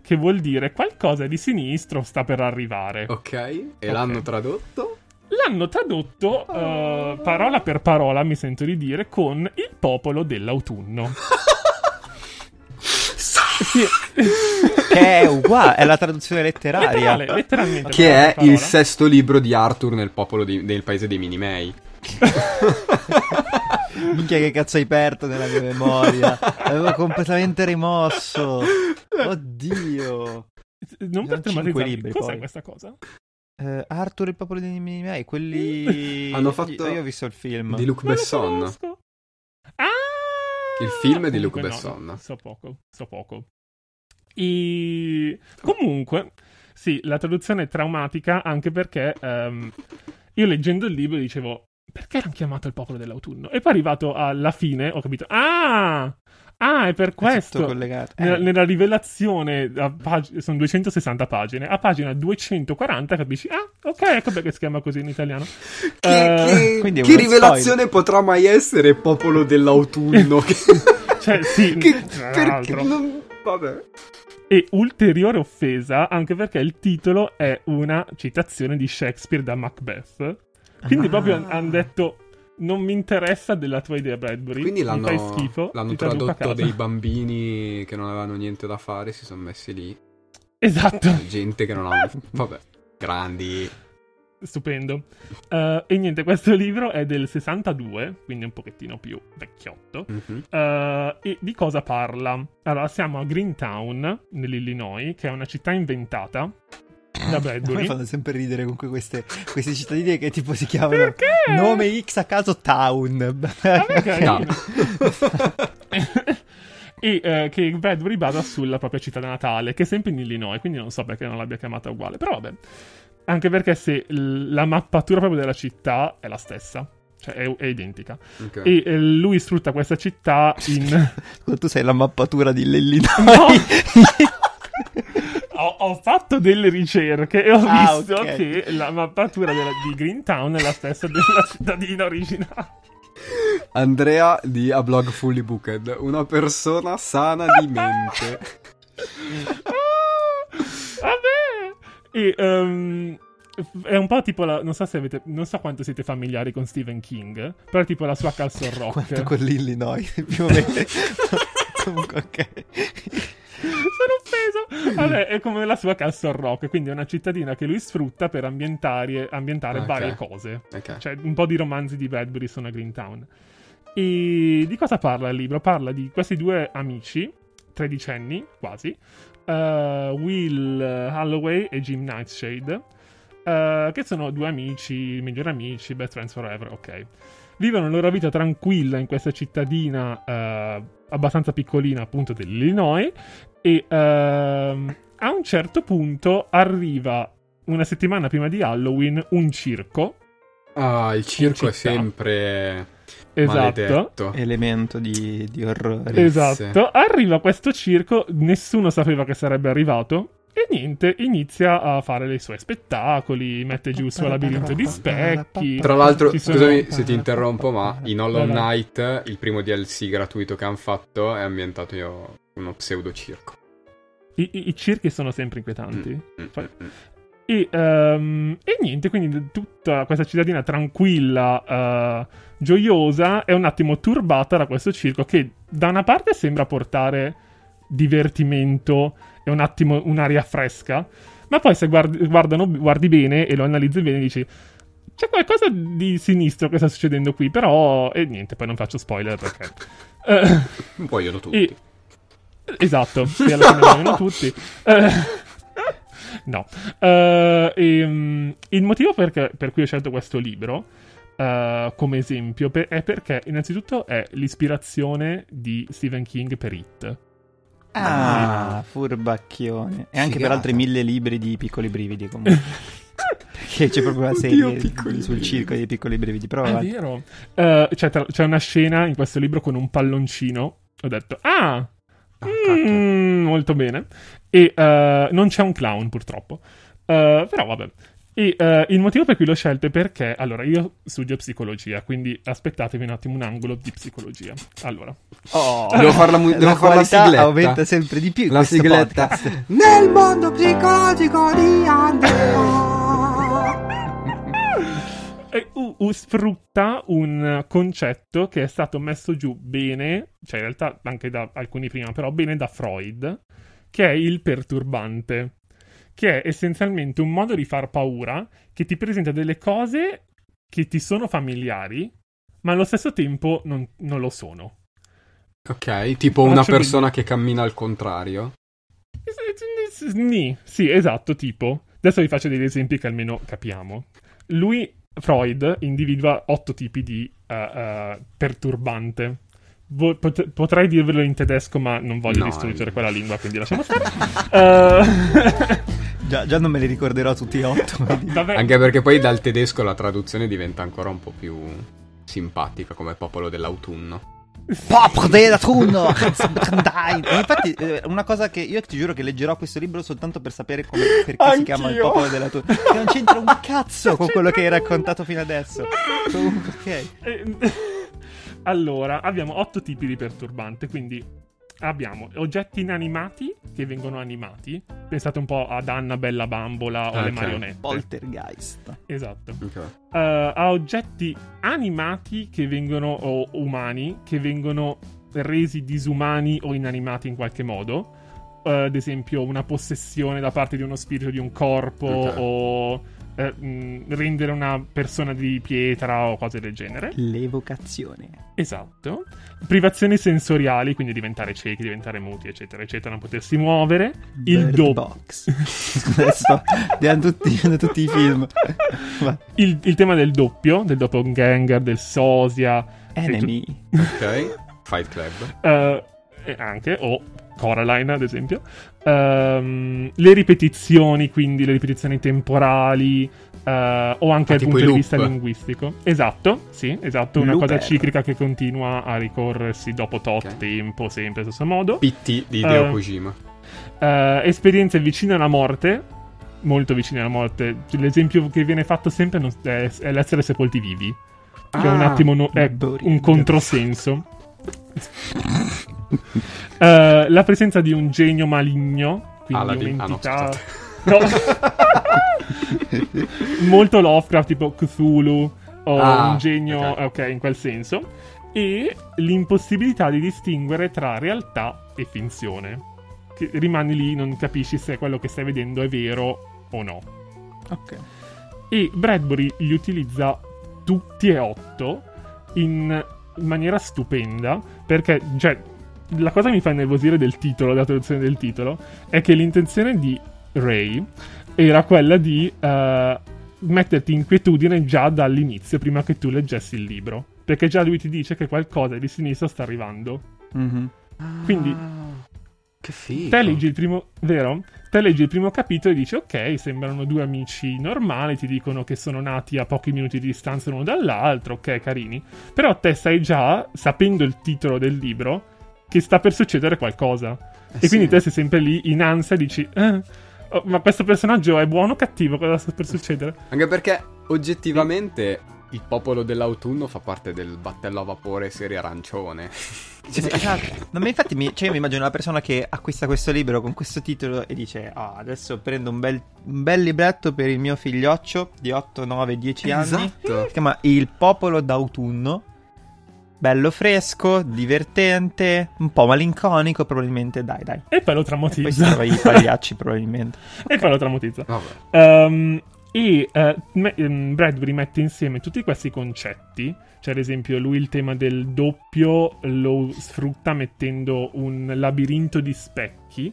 che vuol dire qualcosa di sinistro sta per arrivare. Ok, e Ok. l'hanno tradotto? L'hanno tradotto eh, parola per parola, mi sento di dire, con il popolo dell'autunno. Sì, Che è uguale, è la traduzione letteraria. letterale, letteralmente. Che è parola. il sesto libro di Arthur nel popolo di- del paese dei Minimei. Minchia che cazzo hai aperto nella mia memoria. L'avevo completamente rimosso. Oddio. Non per libri, cos'è poi. questa cosa? Eh, Arthur il popolo dei nemici miei, quelli... Hanno fatto Io ho visto il film. Di Luc Besson. Ah! Il film di Luc Comunque no, Besson. so poco, so poco. E... Comunque, sì, la traduzione è traumatica anche perché ehm, io leggendo il libro dicevo perché l'hanno chiamato il popolo dell'autunno? E poi arrivato alla fine ho capito, ah! Ah, è per È questo. collegato. Eh, Nella, nella rivelazione, a pag- sono 260 pagine, a pagina 240 capisci, ah, ok, ecco perché si chiama così in italiano. Che, Eh, che- quindi è che rivelazione potrà mai essere popolo dell'autunno? Cioè, sì, che- perché l'altro. non... Vabbè. E ulteriore offesa anche perché il titolo è una citazione di Shakespeare da Macbeth. Quindi Ah. proprio hanno detto non mi interessa della tua idea Bradbury, Quindi mi l'hanno, fai schifo, l'hanno tradotto dei bambini che non avevano niente da fare, si sono messi lì. Esatto, Gente che non ha... Vabbè, grandi. stupendo. Eh, e niente, questo libro è del 62, quindi un pochettino più vecchiotto. Mhm. Eh, e di cosa parla? Allora, siamo a Greentown, nell'Illinois, che è una città inventata me Bradbury. fanno sempre ridere comunque queste, queste cittadine che tipo si chiamano Perché? nome X a caso Town. Ah, ok. No. e eh, che Bradbury basa sulla propria città natale, che è sempre in Illinois, quindi non so perché non l'abbia chiamata uguale, però vabbè. Anche perché se l- la mappatura proprio della città è la stessa, cioè è, è identica. Ok. E eh, lui sfrutta questa città in... tu sei la mappatura di Lellino. No! Ho, fatto delle ricerche e ho Ah, visto ok. che la mappatura della- di Greentown è la stessa della cittadina originale. Andrea di A Blog Fully Booked, una persona sana di mente. Ah, vabbè. E ehm, è un po' tipo la. Non so se avete. Non so quanto siete familiari con Stephen King. Però è tipo la sua Castle Rock. Quanto con l'Illinois, più o meno. Comunque, ok. Sono offeso. Vabbè, è come la sua Castle Rock. Quindi è una cittadina che lui sfrutta per ambientare, ambientare Ok. varie cose. Ok. Cioè, un po' di romanzi di Bradbury sono a Greentown. E di cosa parla il libro? Parla di questi due amici, tredicenni quasi, eh, Will Holloway e Jim Nightshade, eh, che sono due amici, migliori amici, best friends forever, ok. Vivono la loro vita tranquilla in questa cittadina eh, abbastanza piccolina, appunto, dell'Illinois, e ehm, a un certo punto arriva, una settimana prima di Halloween, un circo. Ah, il circo è sempre Esatto. maledetto. Elemento di, di orrore. Esatto. Arriva questo circo, nessuno sapeva che sarebbe arrivato. E niente, inizia a fare i suoi spettacoli, mette giù il suo labirinto di specchi. Tra l'altro, sono- scusami se ti interrompo, ma in Hollow. Knight, il primo DLC gratuito che hanno fatto, è ambientato in uno pseudo circo. I, i- i circhi sono sempre inquietanti. Mm, mm, mm. E, ehm, e niente, quindi tutta questa cittadina tranquilla, eh, gioiosa, è un attimo turbata da questo circo che da una parte sembra portare divertimento e un attimo un'aria fresca, ma poi se guardi, guardano- guardi bene e lo analizzi bene dici c'è qualcosa di sinistro che sta succedendo qui, però... E niente, poi non faccio spoiler perché... Eh, Muoiono tutti. e- Esatto, sì, alla fine muoiono tutti. Eh, no. Eh, ehm, il motivo perché- per cui ho scelto questo libro eh, come esempio per- è perché innanzitutto è l'ispirazione di Stephen King per It. Ah, furbacchione. E anche per altri mille libri di piccoli brividi comunque. Perché c'è proprio una Oddio, serie piccoli sul circo dei piccoli brividi. Però È avanti. vero. Eh, c'è, tra- c'è una scena in questo libro con un palloncino. Ho detto, ah, Ah, mm, molto bene. E eh, non c'è un clown, purtroppo. Eh, però vabbè. E eh, il motivo per cui l'ho scelto è perché, allora, io studio psicologia, quindi aspettatevi un attimo un angolo di psicologia. Allora, Oh, Devo fare la, mu- devo la fare la qualità sigletta. aumenta sempre di più. La sigletta. podcast. Nel mondo psicologico di Andrea. E U, U sfrutta un concetto che è stato messo giù bene, cioè in realtà anche da alcuni prima, però bene da Freud, che è il perturbante, che è essenzialmente un modo di far paura che ti presenta delle cose che ti sono familiari, ma allo stesso tempo non, non lo sono. Ok, tipo Faccio una persona che cammina al contrario. Ni, sì, esatto, tipo. Adesso vi faccio degli esempi che almeno capiamo. Lui, Freud, individua otto tipi di eh, eh, perturbante. Vo- pot- potrei dirvelo in tedesco, ma non voglio No, distruggere eh. quella lingua, quindi lasciamo stare. Eh, Già, già non me li ricorderò tutti e otto. Anche perché poi dal tedesco la traduzione diventa ancora un po' più simpatica come popolo dell'autunno. Popolo dell'autunno! Dai! Infatti, eh, una cosa che io ti giuro che leggerò questo libro soltanto per sapere come, perché si Anch'io. chiama il popolo dell'autunno. Che non c'entra un cazzo con quello che hai raccontato fino adesso. Comunque, ok. Eh, allora, abbiamo otto tipi di perturbante, quindi abbiamo oggetti inanimati che vengono animati. Pensate un po' ad Anna Bella Bambola o Ok. le marionette. Poltergeist. Esatto. Ok. Eh, a oggetti animati che vengono, o umani, che vengono resi disumani o inanimati in qualche modo. Eh, ad esempio, una possessione da parte di uno spirito di un corpo Ok. o eh, mh, rendere una persona di pietra o cose del genere. L'evocazione. Esatto. Privazioni sensoriali, quindi diventare ciechi, diventare muti, eccetera, eccetera, non potersi muovere. Il Bird doppio. Box. Adesso diamo tutti, diamo tutti i film. Il, il tema del doppio, del doppelganger, del sosia. Enemy. Ok. Fight Club. E anche, o Coraline ad esempio, Ehm, le ripetizioni, quindi le ripetizioni temporali, eh, o anche Ah, dal punto di vista linguistico. Esatto, sì, esatto, una Looper. cosa ciclica che continua a ricorrersi dopo tot Ok. tempo, sempre allo stesso modo. PT di Hideo Eh, Kojima. Eh, esperienze vicine alla morte, molto vicine alla morte. L'esempio che viene fatto sempre non- è, è l'essere sepolti vivi. Che è un Ah, attimo no- è un controsenso. Eh, la presenza di un genio maligno, quindi Aladdin. Ah, no, un'entità. scusate. No. molto Lovecraft, tipo Cthulhu o Ah, un genio, ok. ok, in quel senso. E l'impossibilità di distinguere tra realtà e finzione. Che rimani lì, non capisci se quello che stai vedendo è vero o no. Ok. E Bradbury li utilizza tutti e otto in maniera stupenda perché, cioè, la cosa che mi fa innervosire del titolo, della traduzione del titolo, è che l'intenzione di Ray era quella di eh, metterti inquietudine già dall'inizio, prima che tu leggessi il libro. Perché già lui ti dice che qualcosa di sinistra sta arrivando. Mhm. Quindi- Ah, Che figo. Te leggi il primo, vero? Te leggi il primo capitolo e dici, ok, sembrano due amici normali, ti dicono che sono nati a pochi minuti di distanza l'uno dall'altro, ok, carini. Però te sai già, sapendo il titolo del libro, che sta per succedere qualcosa. Eh e quindi sì. te sei sempre lì in ansia e dici, "Eh, oh, ma questo personaggio è buono o cattivo? Cosa sta per succedere? Anche perché oggettivamente il popolo dell'autunno fa parte del battello a vapore serie arancione. Es- Esatto. No, ma infatti mi, cioè, io mi immagino una persona che acquista questo libro con questo titolo e dice: Ah, adesso prendo un bel, un bel libretto per il mio figlioccio di 8, 9, 10 anni. Esatto. Si chiama Il popolo d'autunno. Bello fresco, divertente, un po' malinconico, probabilmente. Dai, dai. E poi lo E poi si traumotizza. trova i pagliacci, probabilmente. e poi lo traumotizza. Vabbè. Ehm, e eh, me- ehm, Bradbury mette insieme tutti questi concetti. Cioè, ad esempio, lui il tema del doppio lo sfrutta mettendo un labirinto di specchi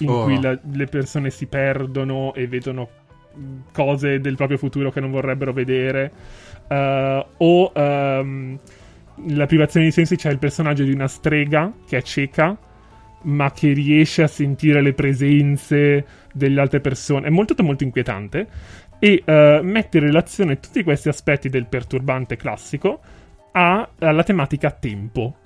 in Oh. cui la- le persone si perdono e vedono mh, cose del proprio futuro che non vorrebbero vedere. Eh, o ehm, la privazione di sensi c'è il personaggio di una strega che è cieca ma che riesce a sentire le presenze delle altre persone. È molto molto inquietante. E eh, mette in relazione tutti questi aspetti del perturbante classico a- alla tematica tempo.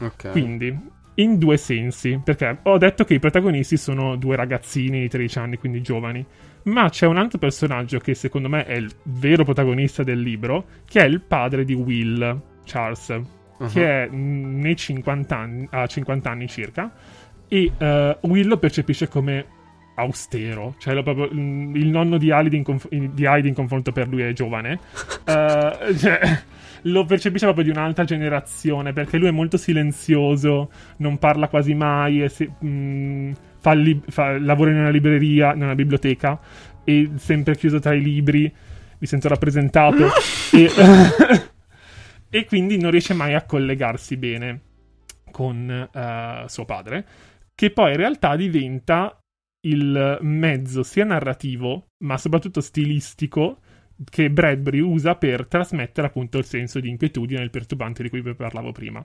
Ok. Quindi, in due sensi, perché ho detto che i protagonisti sono due ragazzini di 13 anni, quindi giovani, ma c'è un altro personaggio che secondo me è il vero protagonista del libro, che è il padre di Will, Charles, Uh-huh. che è nei 50 anni, a 50 anni circa, e eh, Will lo percepisce come austero, cioè proprio, mh, il nonno di Heidi in, conf- in confronto per lui è giovane. Eh, cioè, lo percepisce proprio di un'altra generazione perché lui è molto silenzioso, non parla quasi mai, è se- mh, fa li- fa- lavora in una libreria, in una biblioteca e sempre chiuso tra i libri. Mi sento rappresentato. e, e quindi non riesce mai a collegarsi bene con uh, suo padre, che poi in realtà diventa il mezzo sia narrativo, ma soprattutto stilistico, che Bradbury usa per trasmettere appunto il senso di inquietudine e il perturbante di cui vi parlavo prima.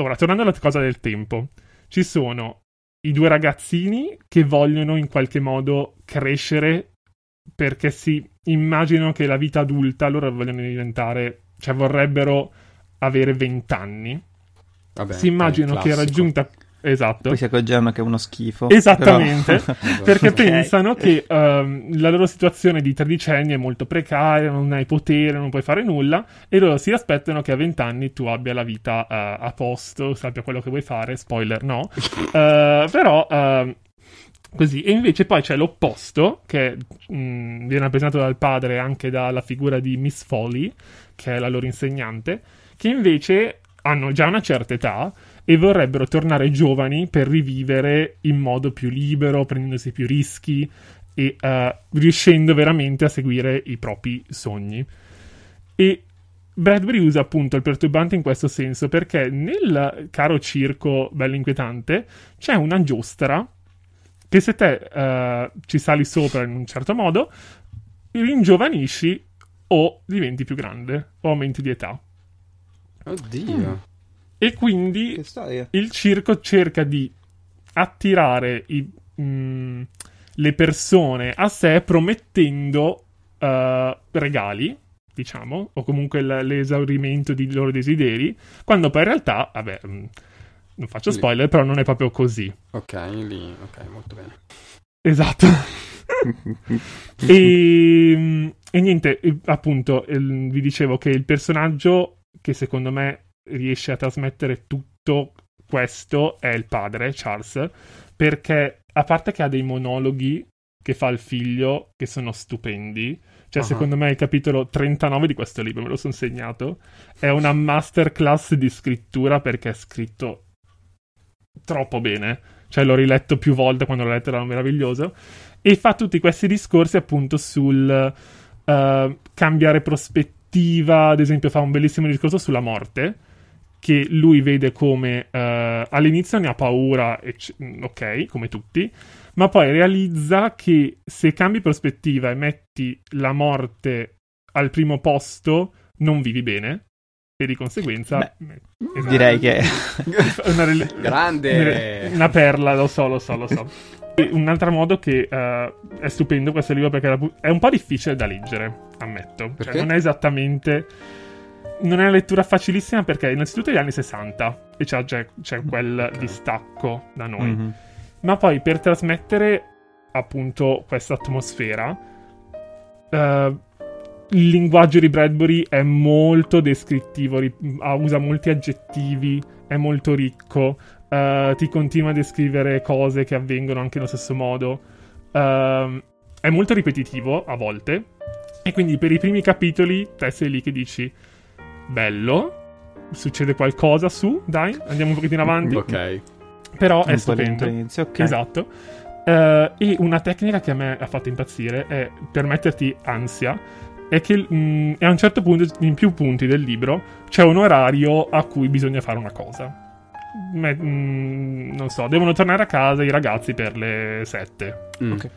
Ora, tornando alla cosa del tempo, ci sono i due ragazzini che vogliono in qualche modo crescere perché si immaginano che la vita adulta loro vogliono diventare, cioè vorrebbero avere vent'anni. Vabbè, si immaginano che raggiunta Esatto. Poi si accorgeranno che è uno schifo. Esattamente, però... perché okay. pensano che um, la loro situazione di tredicenni è molto precaria, non hai potere, non puoi fare nulla, e loro si aspettano che a vent'anni tu abbia la vita uh, a posto, sappia quello che vuoi fare, spoiler no, uh, però... Uh, così, e invece poi c'è l'opposto, che mh, mm, viene rappresentato dal padre e anche dalla figura di Miss Foley, che è la loro insegnante, che invece hanno già una certa età e vorrebbero tornare giovani per rivivere in modo più libero, prendendosi più rischi e uh, riuscendo veramente a seguire i propri sogni. E Bradbury usa appunto il perturbante in questo senso perché nel caro circo bello inquietante c'è una giostra che se te uh, ci sali sopra in un certo modo ringiovanisci o diventi più grande o aumenti di età. Oddio. Mm. E quindi il circo cerca di attirare i, mh, mm, le persone a sé promettendo uh, regali, diciamo, o comunque l- l'esaurimento dei loro desideri, quando poi in realtà, vabbè, mh, mm, non faccio spoiler, lì. però non è proprio così. Ok, lì, ok, molto bene. Esatto. e, mm, e, niente, appunto, vi dicevo che il personaggio che secondo me riesce a trasmettere tutto questo è il padre, Charles, perché a parte che ha dei monologhi che fa il figlio che sono stupendi, cioè uh-huh. secondo me il capitolo 39 di questo libro, me lo sono segnato, è una masterclass di scrittura perché è scritto troppo bene, cioè l'ho riletto più volte quando l'ho letto, era meraviglioso, e fa tutti questi discorsi appunto sul uh, cambiare prospettiva, ad esempio fa un bellissimo discorso sulla morte, che lui vede come uh, all'inizio ne ha paura, c- mm, ok, come tutti, ma poi realizza che se cambi prospettiva e metti la morte al primo posto, non vivi bene. E di conseguenza, Beh, esatto. direi che una rel- grande una perla, lo so, lo so, lo so. un altro modo che uh, è stupendo questo libro perché è un po' difficile da leggere, ammetto. Cioè, non è esattamente non è una lettura facilissima perché innanzitutto è gli anni 60 e c'è, c'è, c'è quel okay. distacco da noi. Mm-hmm. Ma poi per trasmettere appunto questa atmosfera, uh, il linguaggio di Bradbury è molto descrittivo, ri- usa molti aggettivi, è molto ricco, uh, ti continua a descrivere cose che avvengono anche nello stesso modo. Uh, è molto ripetitivo a volte. E quindi per i primi capitoli te sei lì che dici bello. Succede qualcosa su, dai, andiamo un pochettino avanti. ok. Però è stupendo. Inizio, okay. Esatto. Uh, e una tecnica che a me ha fatto impazzire è per metterti ansia. È che mh, mm, a un certo punto, in più punti del libro, c'è un orario a cui bisogna fare una cosa. Me, mh, mm, non so, devono tornare a casa i ragazzi per le 7. Mm. Okay.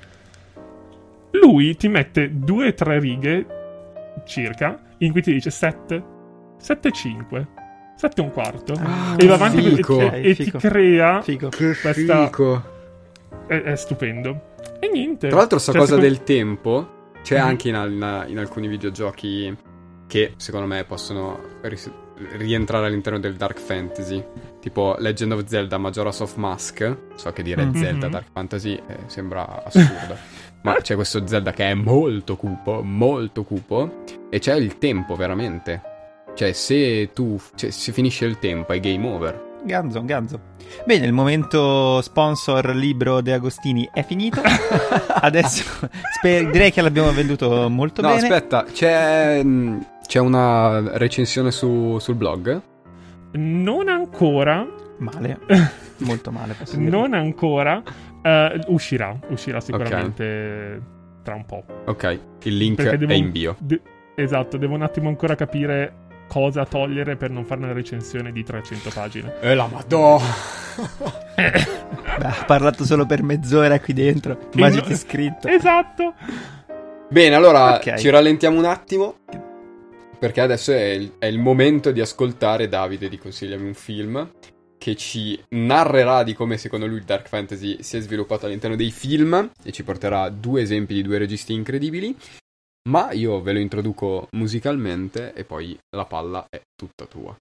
Lui ti mette due o tre righe circa in cui ti dice 7, 7,5. 7 e un quarto. Ah, e va avanti fico. e, e ti crea fico. questa. Fico. È, è, stupendo. E niente. Tra l'altro, sta cioè, cosa secondo... del tempo c'è mm. anche in, in, in, alcuni videogiochi che secondo me possono ris- rientrare all'interno del dark fantasy. Tipo Legend of Zelda Majora's of Mask. So che dire mm-hmm. Zelda Dark Fantasy eh, sembra assurdo. ma c'è questo Zelda che è molto cupo, molto cupo. E c'è il tempo veramente cioè, se tu. Cioè, se finisce il tempo, è game over. Ganzo, ganzo. Bene, il momento sponsor libro De Agostini è finito. Adesso sper- direi che l'abbiamo venduto molto no, bene. No, aspetta, c'è, c'è una recensione su, sul blog? Non ancora. Male. Molto male. non ancora. Uh, uscirà, uscirà sicuramente okay. tra un po'. Ok, il link devo, è in bio. De- esatto, devo un attimo ancora capire cosa togliere per non fare una recensione di 300 pagine. E la madò! Beh, ha parlato solo per mezz'ora qui dentro. Immagini In- scritto. Esatto. Bene, allora Ok. ci rallentiamo un attimo. Perché adesso è il, è il momento di ascoltare Davide di Consigliami un film. Che ci narrerà di come secondo lui il Dark Fantasy si è sviluppato all'interno dei film. E ci porterà due esempi di due registi incredibili. Ma io ve lo introduco musicalmente e poi la palla è tutta tua.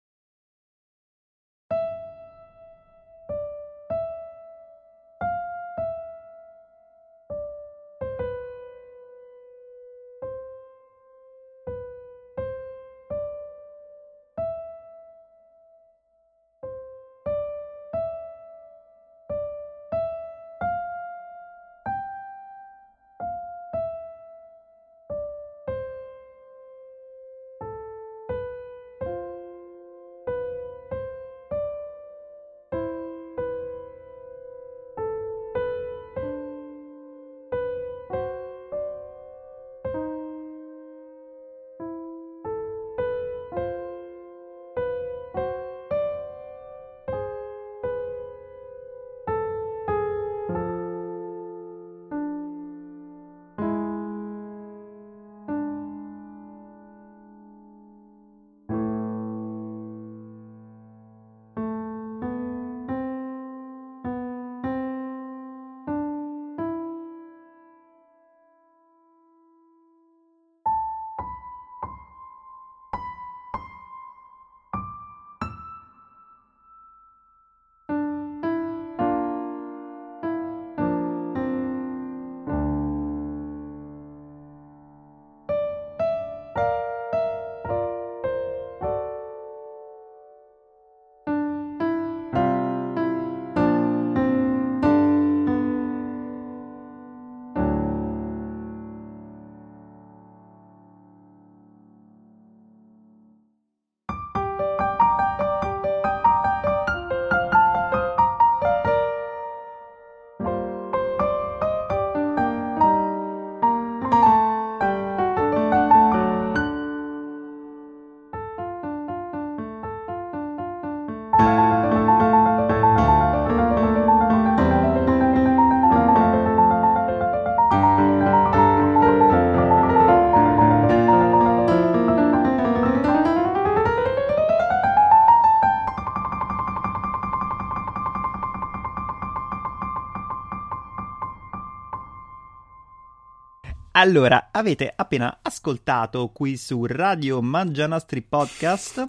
Allora, avete appena ascoltato qui su Radio Mangianastri Podcast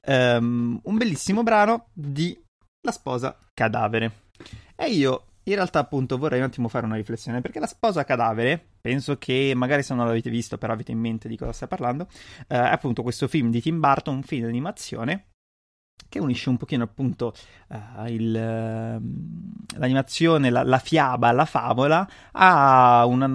ehm, un bellissimo brano di La sposa cadavere. E io in realtà appunto vorrei un attimo fare una riflessione perché La sposa cadavere, penso che magari se non l'avete visto però avete in mente di cosa sta parlando, eh, è appunto questo film di Tim Burton, un film di animazione che unisce un pochino appunto eh, il, ehm, l'animazione, la, la fiaba, la favola a una,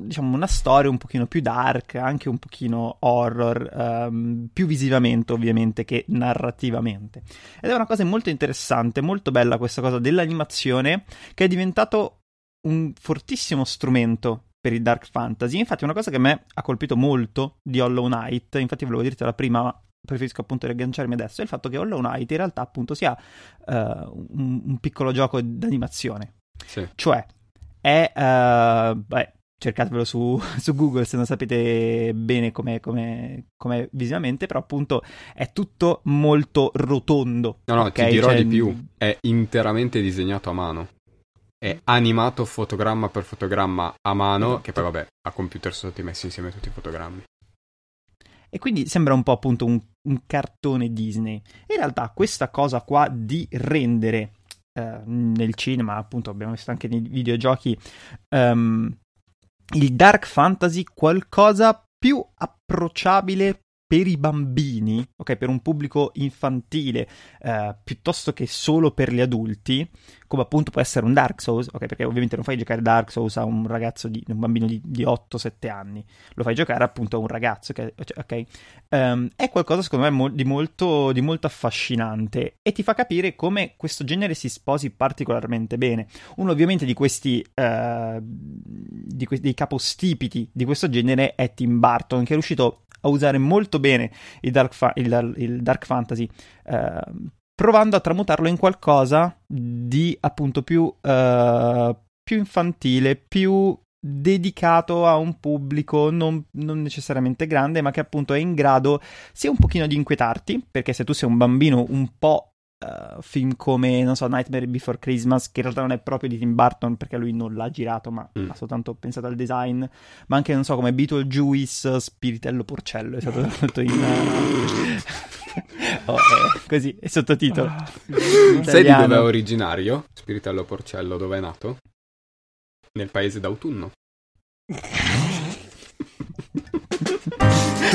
diciamo, una storia un pochino più dark, anche un pochino horror, ehm, più visivamente ovviamente che narrativamente. Ed è una cosa molto interessante, molto bella questa cosa dell'animazione che è diventato un fortissimo strumento per il dark fantasy. Infatti, una cosa che a me ha colpito molto di Hollow Knight, infatti volevo dirtela prima, ma preferisco appunto riagganciarmi adesso, è il fatto che Hollow Knight in realtà appunto sia uh, un, un, piccolo gioco d'animazione. Sì. Cioè, è... Uh, beh, cercatevelo su, su, Google se non sapete bene com'è, com'è, visivamente, però appunto è tutto molto rotondo. No, no, okay? ti dirò cioè, di più, è interamente disegnato a mano. È animato fotogramma per fotogramma a mano, esatto. che poi vabbè, a computer sono stati messi insieme tutti i fotogrammi. E quindi sembra un po' appunto un, un cartone Disney. In realtà questa cosa qua di rendere eh, nel cinema, appunto abbiamo visto anche nei videogiochi, um, il dark fantasy qualcosa più approcciabile per i bambini, ok, per un pubblico infantile, eh, piuttosto che solo per gli adulti, come appunto può essere un Dark Souls, ok, perché ovviamente non fai giocare Dark Souls a un ragazzo di un bambino di, di 8-7 anni, lo fai giocare appunto a un ragazzo, okay, ok? Um, è qualcosa secondo me mo- di, molto, di molto affascinante e ti fa capire come questo genere si sposi particolarmente bene. Uno ovviamente di questi, uh, di que- dei capostipiti di questo genere è Tim Burton, che è riuscito a usare molto bene il dark, fa- il, il dark fantasy, eh, provando a tramutarlo in qualcosa di appunto più, eh, più infantile, più dedicato a un pubblico non, non, necessariamente grande, ma che appunto è in grado sia un pochino di inquietarti, perché se tu sei un bambino un po' Uh, film come, non so, Nightmare Before Christmas, che in realtà non è proprio di Tim Burton perché lui non l'ha girato, ma mm. ha soltanto pensato al design, ma anche, non so, come Beetlejuice, Spiritello Porcello, è stato tradotto in... oh, eh, così, è sottotitolo. Ah, Sai di dove è originario? Spiritello Porcello, dove è nato? Nel paese d'autunno.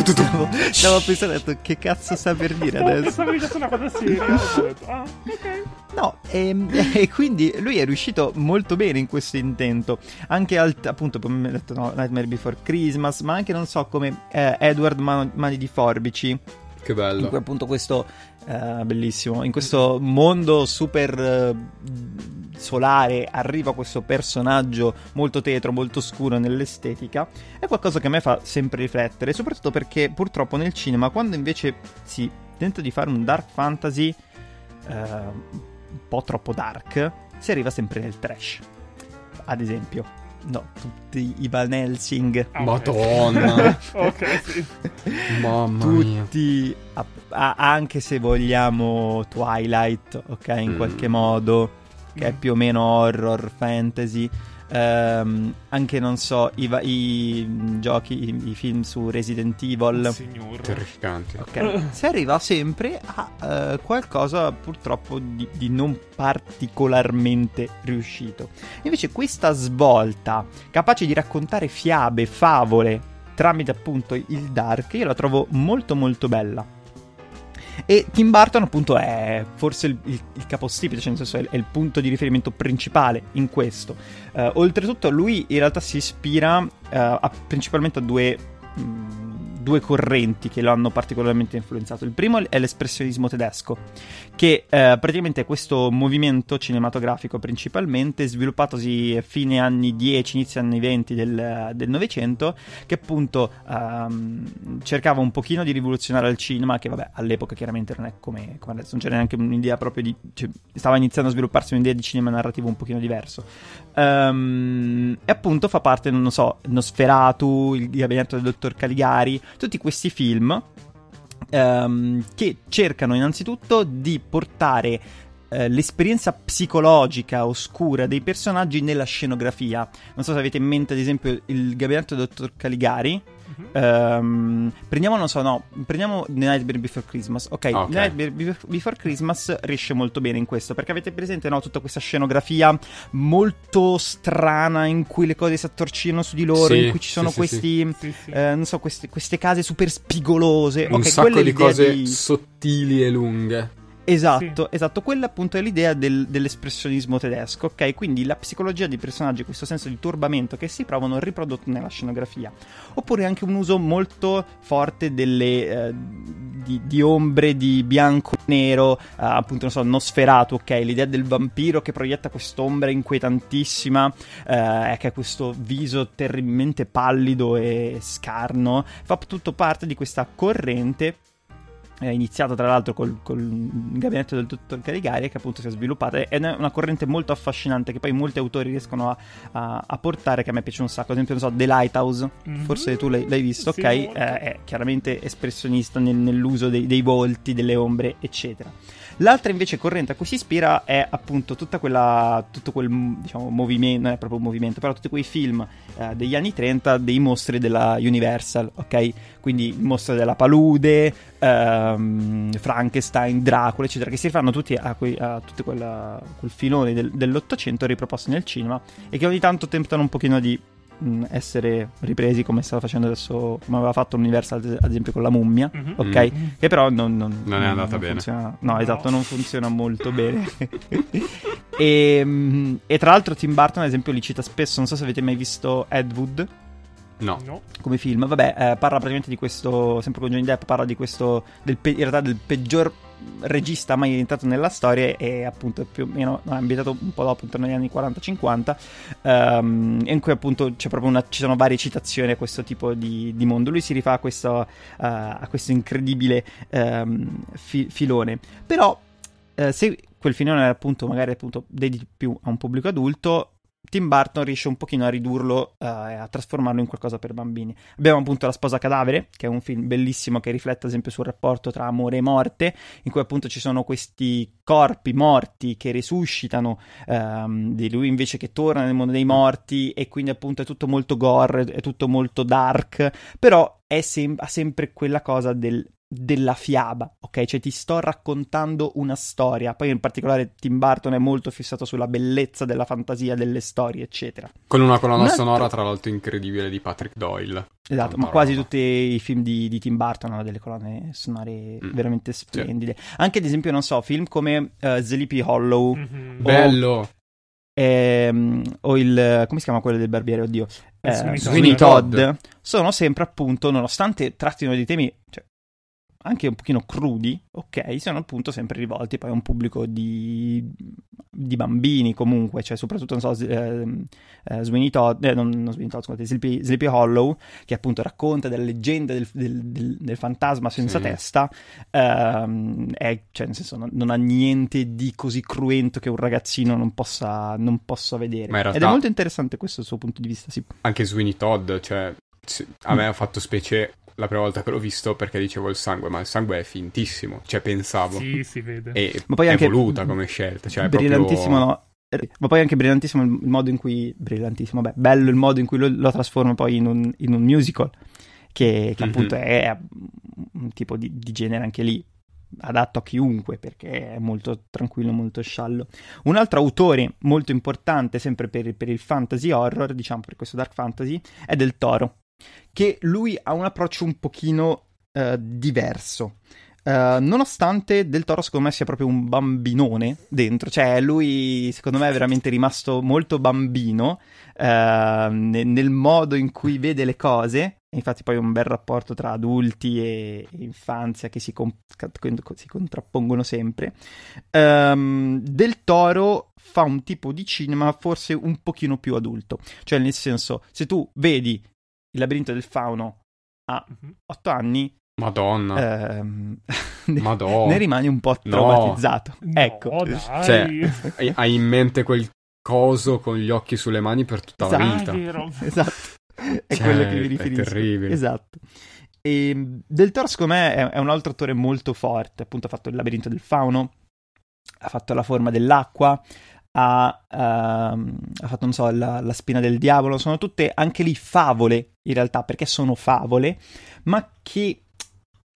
stavo, stavo pensando, ho detto, che cazzo sta per dire adesso? Pensavo dicesse una cosa seria. ah, ok. No, e, ehm, e, quindi lui è riuscito molto bene in questo intento. Anche al, appunto, come ho detto, no, Nightmare Before Christmas, ma anche, non so, come eh, Edward Man- Mani di Forbici. Che bello. In cui appunto questo, eh, bellissimo, in questo mondo super... Eh, solare arriva questo personaggio molto tetro, molto scuro nell'estetica, è qualcosa che a me fa sempre riflettere, soprattutto perché purtroppo nel cinema, quando invece si tenta di fare un dark fantasy eh, un po' troppo dark, si arriva sempre nel trash. Ad esempio, No, tutti i Van Helsing. Ah, Madonna. ok, sì. Mamma tutti, a, a, anche se vogliamo Twilight, ok, in mm. qualche modo che è più o meno horror, fantasy. Um, anche non so i, i giochi, i, i, film su Resident Evil, Signor. terrificanti. Okay. si arriva sempre a uh, qualcosa purtroppo di, di, non particolarmente riuscito. Invece, questa svolta capace di raccontare fiabe, favole tramite appunto il dark, io la trovo molto molto bella. E Tim Burton, appunto, è forse il, il, il capostipite, cioè nel senso è, è, il punto di riferimento principale in questo. Uh, oltretutto, lui in realtà si ispira uh, a, principalmente a due. Mh, mm, due correnti che lo hanno particolarmente influenzato. Il primo è l'espressionismo tedesco, che eh, praticamente è questo movimento cinematografico principalmente sviluppatosi a fine anni 10, inizio anni 20 del, Novecento, che appunto ehm, cercava un pochino di rivoluzionare il cinema, che vabbè all'epoca chiaramente non è come, come adesso, non c'era neanche un'idea proprio di... Cioè, stava iniziando a svilupparsi un'idea di cinema narrativo un pochino diverso. Um, e appunto fa parte, non so, Nosferatu, il gabinetto del dottor Caligari, tutti questi film um, che cercano innanzitutto di portare uh, l'esperienza psicologica oscura dei personaggi nella scenografia. Non so se avete in mente, ad esempio, il gabinetto del dottor Caligari Um, prendiamo, non so, no, prendiamo The Nightmare Before Christmas. Ok, okay. The Nightmare Before Christmas riesce molto bene in questo perché avete presente, no, tutta questa scenografia molto strana in cui le cose si attorcigliano su di loro, sì, in cui ci sono sì, questi, sì, eh, non so, queste, queste, case super spigolose. Un okay, sacco di cose di... sottili e lunghe. Esatto, sì. esatto, quella appunto è l'idea del, dell'espressionismo tedesco, ok? Quindi la psicologia dei personaggi, questo senso di turbamento che si provano riprodotto nella scenografia. Oppure anche un uso molto forte delle, eh, di, di, ombre, di bianco e nero, eh, appunto, non so, Nosferatu, ok? L'idea del vampiro che proietta quest'ombra inquietantissima, eh, che ha questo viso terribilmente pallido e scarno, fa tutto parte di questa corrente è iniziato tra l'altro col, col, gabinetto del dottor Caligari che appunto si è sviluppata ed è una corrente molto affascinante che poi molti autori riescono a, a, a portare che a me piace un sacco. Ad esempio non so The Lighthouse. Mm-hmm. forse tu l'hai, l'hai visto sì, ok? eh, è chiaramente espressionista nel, nell'uso dei, dei volti delle ombre eccetera L'altra invece corrente a cui si ispira è appunto quella, tutto quel diciamo, movimento, non è proprio un movimento, però tutti quei film eh, degli anni 30 dei mostri della Universal, ok? Quindi il mostro della palude, ehm, Frankenstein, Dracula, eccetera, che si rifanno tutti a, quei, a tutto quella, quel filone del, dell'Ottocento riproposti nel cinema e che ogni tanto tentano un pochino di mh, essere ripresi come stava facendo adesso, come aveva fatto l'Universal ad esempio con la mummia, mm-hmm. ok? Mm-hmm. Che però non, non, non è andata non bene. Funziona, no, no, esatto, non funziona molto bene. e, mh, e, tra l'altro Tim Burton ad esempio li cita spesso, non so se avete mai visto Ed Wood. No. no. Come film, vabbè, eh, parla praticamente di questo. Sempre con Johnny Depp, parla di questo. Del pe- in realtà del peggior regista mai entrato nella storia e appunto più o meno no, è ambientato un po' dopo, intorno agli anni 40-50, um, in cui appunto c'è proprio una, ci sono varie citazioni a questo tipo di, di mondo. Lui si rifà a questo, uh, a questo incredibile um, fi- filone. Però uh, se quel filone appunto magari appunto dedichi più a un pubblico adulto, Tim Burton riesce un pochino a ridurlo uh, e a trasformarlo in qualcosa per bambini. Abbiamo appunto La sposa cadavere, che è un film bellissimo che riflette ad esempio sul rapporto tra amore e morte, in cui appunto ci sono questi corpi morti che risuscitano um, di lui invece che torna nel mondo dei morti e quindi appunto è tutto molto gore, è tutto molto dark, però sem- ha sempre quella cosa del della fiaba, ok? Cioè ti sto raccontando una storia. Poi in particolare Tim Burton è molto fissato sulla bellezza della fantasia delle storie, eccetera. Con una colonna un altro... sonora tra l'altro incredibile di Patrick Doyle. Esatto, Tanta ma quasi roba. tutti i film di, di, Tim Burton hanno delle colonne sonore mm. veramente splendide. Sì. Anche ad esempio, non so, film come uh, Sleepy Hollow. Mm-hmm. Bello! Ehm, o il come si chiama quello del barbiere? Oddio, eh, Sweeney Todd. Todd. Sono sempre appunto, nonostante trattino di temi cioè, anche un pochino crudi, ok, sono appunto sempre rivolti poi a un pubblico di, di bambini comunque, cioè soprattutto, non so, eh, eh, Sweeney Todd, eh, non, non Sweeney Todd, scusate, Sleepy, Sleepy, Hollow, che appunto racconta delle leggende del, del, del, del fantasma senza sì. testa, ehm, è, cioè nel senso non, non, ha niente di così cruento che un ragazzino non possa, non possa vedere. Realtà, Ed è molto interessante questo suo punto di vista, sì. Anche Sweeney Todd, cioè a me ha fatto specie la prima volta che l'ho visto perché dicevo il sangue, ma il sangue è fintissimo, cioè pensavo. Sì, si vede. E ma poi è anche voluta come scelta, cioè brillantissimo, proprio... no? Ma poi anche brillantissimo il modo in cui... Brillantissimo, beh, bello il modo in cui lo, lo trasforma poi in un, in un musical, che, che mm-hmm. appunto è un tipo di, di genere anche lì adatto a chiunque perché è molto tranquillo, molto sciallo. Un altro autore molto importante, sempre per, per, il fantasy horror, diciamo per questo dark fantasy, è Del Toro che lui ha un approccio un pochino uh, diverso. Uh, nonostante Del Toro secondo me sia proprio un bambinone dentro, cioè lui secondo me è veramente rimasto molto bambino uh, ne- nel modo in cui vede le cose, infatti poi un bel rapporto tra adulti e, infanzia che si, com- si contrappongono sempre. Um, Del Toro fa un tipo di cinema forse un pochino più adulto, cioè nel senso se tu vedi il labirinto del fauno a 8 mhm. anni. Madonna. Ehm, Madonna. ne rimani un po' traumatizzato. No, ecco. Dai. Cioè, hai in mente quel coso con gli occhi sulle mani per tutta esatto, la vita. Esatto. È cioè, quello che mi riferisco. È terribile. Esatto. E ehm, Del Toro, secondo me, è, è un altro attore molto forte. Appunto, ha fatto il labirinto del fauno, ha fatto la forma dell'acqua, ha, uh, ha fatto, non so, la, la, spina del diavolo, sono tutte anche lì favole in realtà, perché sono favole, ma che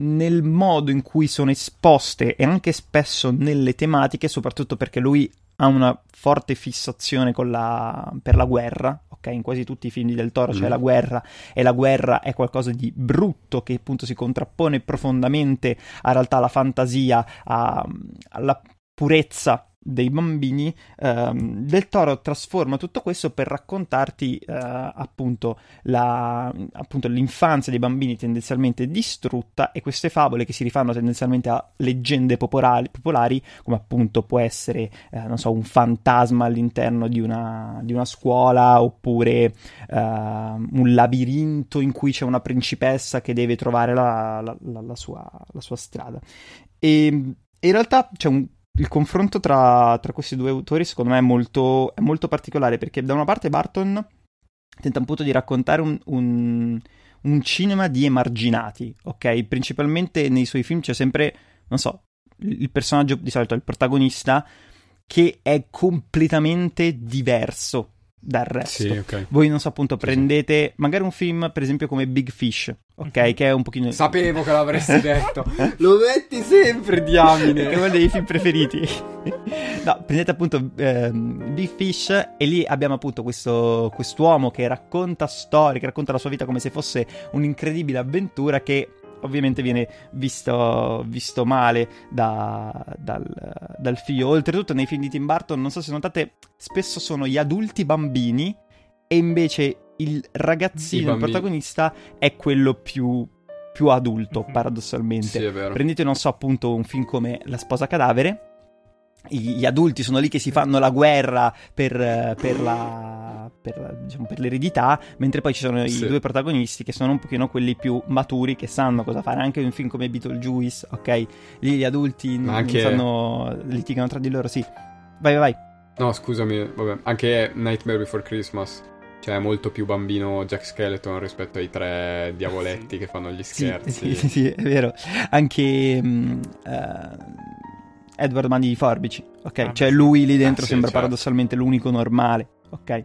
nel modo in cui sono esposte e anche spesso nelle tematiche, soprattutto perché lui ha una forte fissazione la, per la guerra, ok? In quasi tutti i film del Toro mm. c'è la guerra e la guerra è qualcosa di brutto che appunto si contrappone profondamente a realtà alla fantasia, a, alla purezza dei bambini, ehm, Del Toro trasforma tutto questo per raccontarti eh, appunto, la, appunto, l'infanzia dei bambini tendenzialmente distrutta e queste favole che si rifanno tendenzialmente a leggende popolari, popolari come appunto può essere, eh, non so, un fantasma all'interno di una, di una scuola oppure eh, un labirinto in cui c'è una principessa che deve trovare la, la, la, sua, sua strada. E in realtà c'è un il confronto tra, tra, questi due autori secondo me è molto, è molto, particolare perché da una parte Barton tenta appunto di raccontare un, un, un, cinema di emarginati, ok? Principalmente nei suoi film c'è sempre, non so, il personaggio di solito, il protagonista, che è completamente diverso dal resto. Sì, okay. Voi non so appunto prendete magari un film per esempio come Big Fish, ok, mhm. che è un pochino Sapevo che l'avresti detto. Lo metti sempre diamine. che è uno dei film preferiti. no, prendete appunto eh, Big Fish e lì abbiamo appunto questo quest'uomo che racconta storie, che racconta la sua vita come se fosse un'incredibile avventura che ovviamente viene visto, visto male da, dal, dal, figlio. Oltretutto nei film di Tim Burton, non so se notate, spesso sono gli adulti bambini e invece il ragazzino, il protagonista, è quello più più adulto, Mhm. paradossalmente. Sì, è vero. Prendete, non so, appunto un film come La sposa cadavere. Gli adulti sono lì che si fanno la guerra per, per la, per, la- diciamo, per l'eredità, mentre poi ci sono Sì. i due protagonisti che sono un pochino quelli più maturi che sanno cosa fare. Anche in un film come Beetlejuice, ok? Lì gli adulti non anche- sanno, litigano tra di loro, sì. Vai, vai, vai. No, scusami, vabbè, anche Nightmare Before Christmas. Cioè, è molto più bambino Jack Skeleton rispetto ai tre diavoletti che fanno gli Sì, scherzi. sì, sì, sì, è vero. Anche mm, eh, Edward Mani di Forbici, ok? Ah, cioè lui lì dentro Ah, sì, sembra certo. paradossalmente l'unico normale, ok?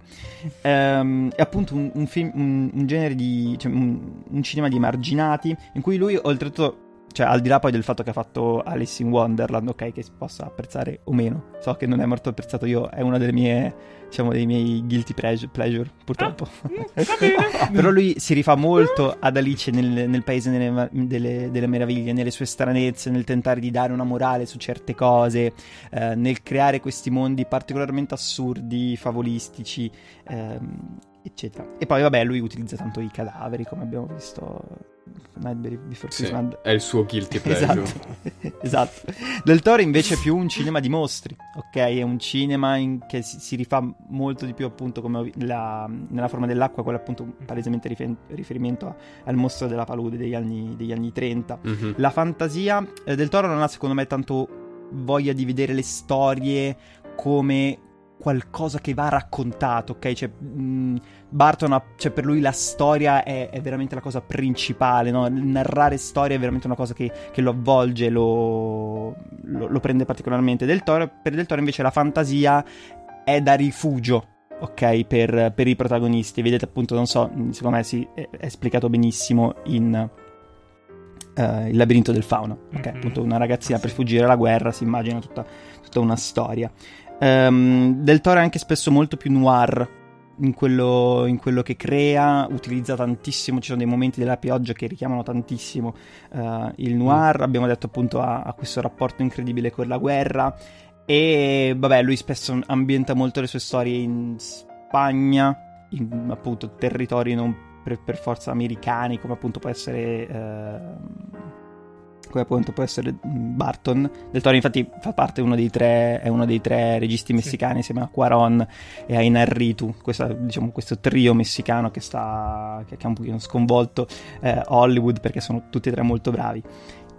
Ehm, è appunto un, un film, un, un genere di... cioè un, un cinema di emarginati in cui lui oltretutto... Cioè, al di là poi del fatto che ha fatto Alice in Wonderland, ok, che si possa apprezzare o meno. So che non è molto apprezzato io, è una delle mie, diciamo, dei miei guilty pleasure, pleasure purtroppo. Mm, Va bene. Però lui si rifà molto ad Alice nel, nel paese delle, delle- delle meraviglie, nelle sue stranezze, nel tentare di dare una morale su certe cose, eh, nel creare questi mondi particolarmente assurdi, favolistici, ehm, eccetera. E poi, vabbè, lui utilizza tanto i cadaveri, come abbiamo visto. Nightmare Before Sì, Christmas. è il suo guilty pleasure. Esatto, esatto. Del Toro invece è più un cinema di mostri, ok? È un cinema in- che si, si rifà molto di più appunto come la- nella forma dell'acqua, quello appunto palesemente rifer- riferimento a- al mostro della palude degli anni, degli anni 30. Mhm. La fantasia eh, del Toro non ha secondo me tanto voglia di vedere le storie come qualcosa che va raccontato, ok? Cioè, mh, Barton, ha- cioè, per lui la storia è, è veramente la cosa principale, no? Narrare storia è veramente una cosa che, che lo avvolge, lo, lo- lo prende particolarmente. Del Toro, per Del Toro invece la fantasia è da rifugio, ok? Per, per i protagonisti. Vedete appunto, non so, mh, secondo me si, è, è esplicato benissimo in... eh, il labirinto del fauno, ok? Mhm. Appunto una ragazzina per fuggire alla guerra si immagina tutta, tutta una storia. Ehm, del Toro è anche spesso molto più noir in quello, in quello che crea, utilizza tantissimo, ci sono dei momenti della pioggia che richiamano tantissimo eh, il noir, abbiamo detto appunto ha, ha questo rapporto incredibile con la guerra e vabbè lui spesso ambienta molto le sue storie in Spagna, in appunto territori non per, per forza americani come appunto può essere... ehm, come appunto può essere mm, Barton del Toro. Infatti fa parte uno dei tre è uno dei tre registi messicani insieme a Quaron e a Inarritu questa, diciamo, questo trio messicano che sta che, che ha un pochino sconvolto eh, Hollywood perché sono tutti e tre molto bravi.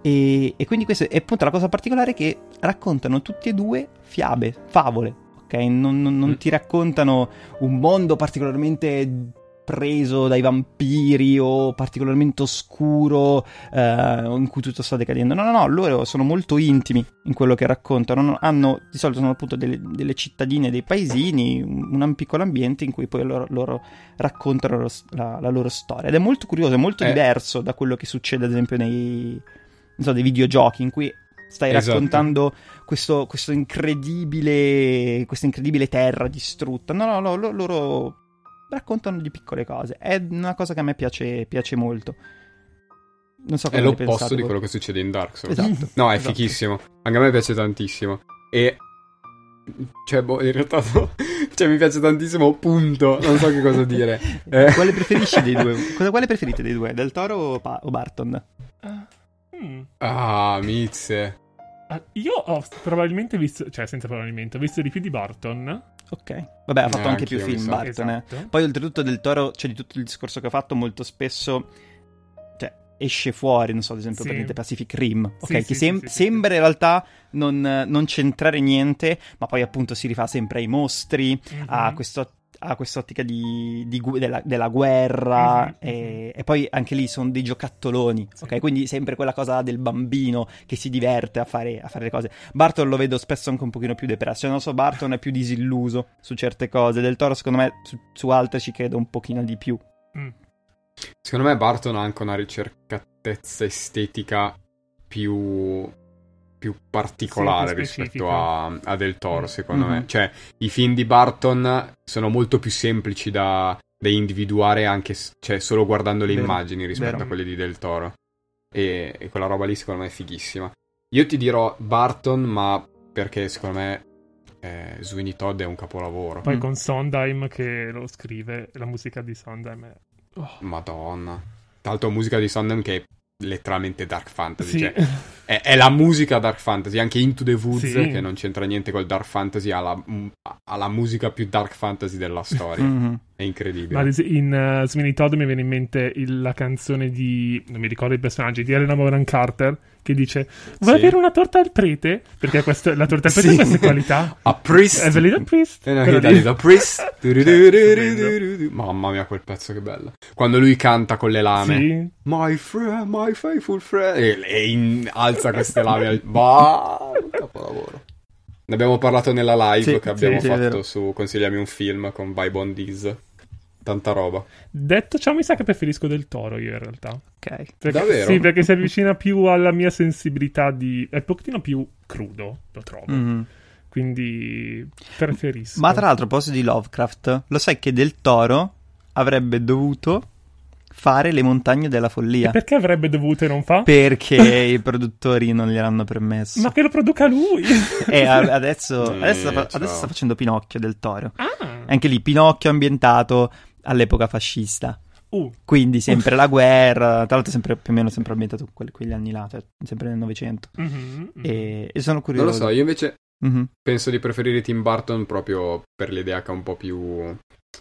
E, e quindi questo è appunto la cosa particolare che raccontano tutti e due fiabe favole ok? Non, non- non Mm. ti raccontano un mondo particolarmente preso dai vampiri o particolarmente oscuro eh, in cui tutto sta decadendo. No, no, no, loro sono molto intimi in quello che raccontano. Hanno, di solito sono appunto delle, delle cittadine, dei paesini, un, un piccolo ambiente in cui poi loro, loro raccontano la, la loro storia. Ed è molto curioso, è molto Eh. diverso da quello che succede ad esempio nei non so, dei videogiochi in cui stai Esatto. raccontando questo, questo incredibile questa incredibile terra distrutta. No, no, no, lo- loro raccontano di piccole cose. È una cosa che a me piace, piace molto. Non so È cosa ne l'opposto pensate di voi. quello che succede in Dark Souls. Esatto. No, è esatto. fichissimo. Anche a me piace tantissimo. E. Cioè, boh, in realtà. no. cioè, mi piace tantissimo, punto. Non so che cosa dire. Eh. Quale preferisci dei due? Cosa, quale preferite dei due? Del Toro o, Pa- o Barton? Ah, mm. Ah, mizze. Ah, Io ho probabilmente visto, cioè senza probabilmente, ho visto di più di Barton. Ok. Vabbè, ha fatto Eh, anche più film sa. Barton, eh. Esatto. Poi oltretutto del Toro, cioè di tutto il discorso che ha fatto, molto spesso cioè, esce fuori, non so, ad esempio Sì. prendete Pacific Rim, ok? Sì, che sì, sem- sì, sì, sembra in realtà non, non c'entrare niente, ma poi appunto si rifà sempre ai mostri, Mhm. ha, questo- ha quest'ottica di, di gu- della, della guerra Mhm, e, e poi anche lì sono dei giocattoloni, Sì. ok? Quindi sempre quella cosa del bambino che si diverte a fare, a fare le cose. Barton lo vedo spesso anche un pochino più depresso, non so, Barton è più disilluso su certe cose, Del Toro secondo me su, su altre ci credo un pochino di più. Mm. Secondo me Barton ha anche una ricercatezza estetica più, più particolare Sì, più rispetto a, a Del Toro, secondo Mhm. me. Cioè, i film di Barton sono molto più semplici da, da individuare anche cioè, solo guardando le Vero, immagini rispetto vero. a quelli di Del Toro. E, e quella roba lì secondo me è fighissima. Io ti dirò Barton, ma perché secondo me eh, Sweeney Todd è un capolavoro. Poi Mm. con Sondheim che lo scrive, la musica di Sondheim è... Oh, Madonna. Tra l'altro musica di Sondheim che letteralmente dark fantasy. Sì. Cioè, è, è la musica dark fantasy. Anche Into the Woods, Sì. che non c'entra niente col dark fantasy, ha la, ha la musica più dark fantasy della storia. Mhm. È incredibile. Es- in uh, Sweeney Todd mi viene in mente il- la canzone di. non mi ricordo i personaggi, di Elena Bonham Carter che dice: Vuoi Sì. avere una torta al prete? Perché questa, la torta al prete Sì. ha queste qualità. A Priest. È Priest. No, Quello che lì. da Priest. Mamma mia, quel pezzo che bello. Quando lui canta con le lame. Sì. My friend, my faithful friend. E, e in- alza queste lame. al- un capolavoro. Ne abbiamo parlato nella live Sì, che abbiamo è fatto su Consigliami un film con Vibe on This. Tanta roba. Detto ciò, mi sa che preferisco del toro io in realtà. Ok. Perché, Davvero? Sì, perché si avvicina più alla mia sensibilità di... È un pochettino più crudo, lo trovo. Mhm. Quindi preferisco. Ma tra l'altro, a proposito di Lovecraft, lo sai che Del Toro avrebbe dovuto fare le montagne della E follia. perché avrebbe dovuto e non fa? Perché i produttori non gliel'hanno permesso. Ma che lo produca lui! E adesso, Eh, adesso, ciao. adesso sta facendo Pinocchio del Toro. ah! Anche lì Pinocchio ambientato all'epoca fascista. Uh, Quindi sempre la guerra, tra l'altro sempre più o meno sempre ambientato que- quegli anni là, cioè sempre nel Novecento. mhm, mhm. E, e sono Non curioso. lo so, io invece Mhm. penso di preferire Tim Burton proprio per l'idea che è un po' più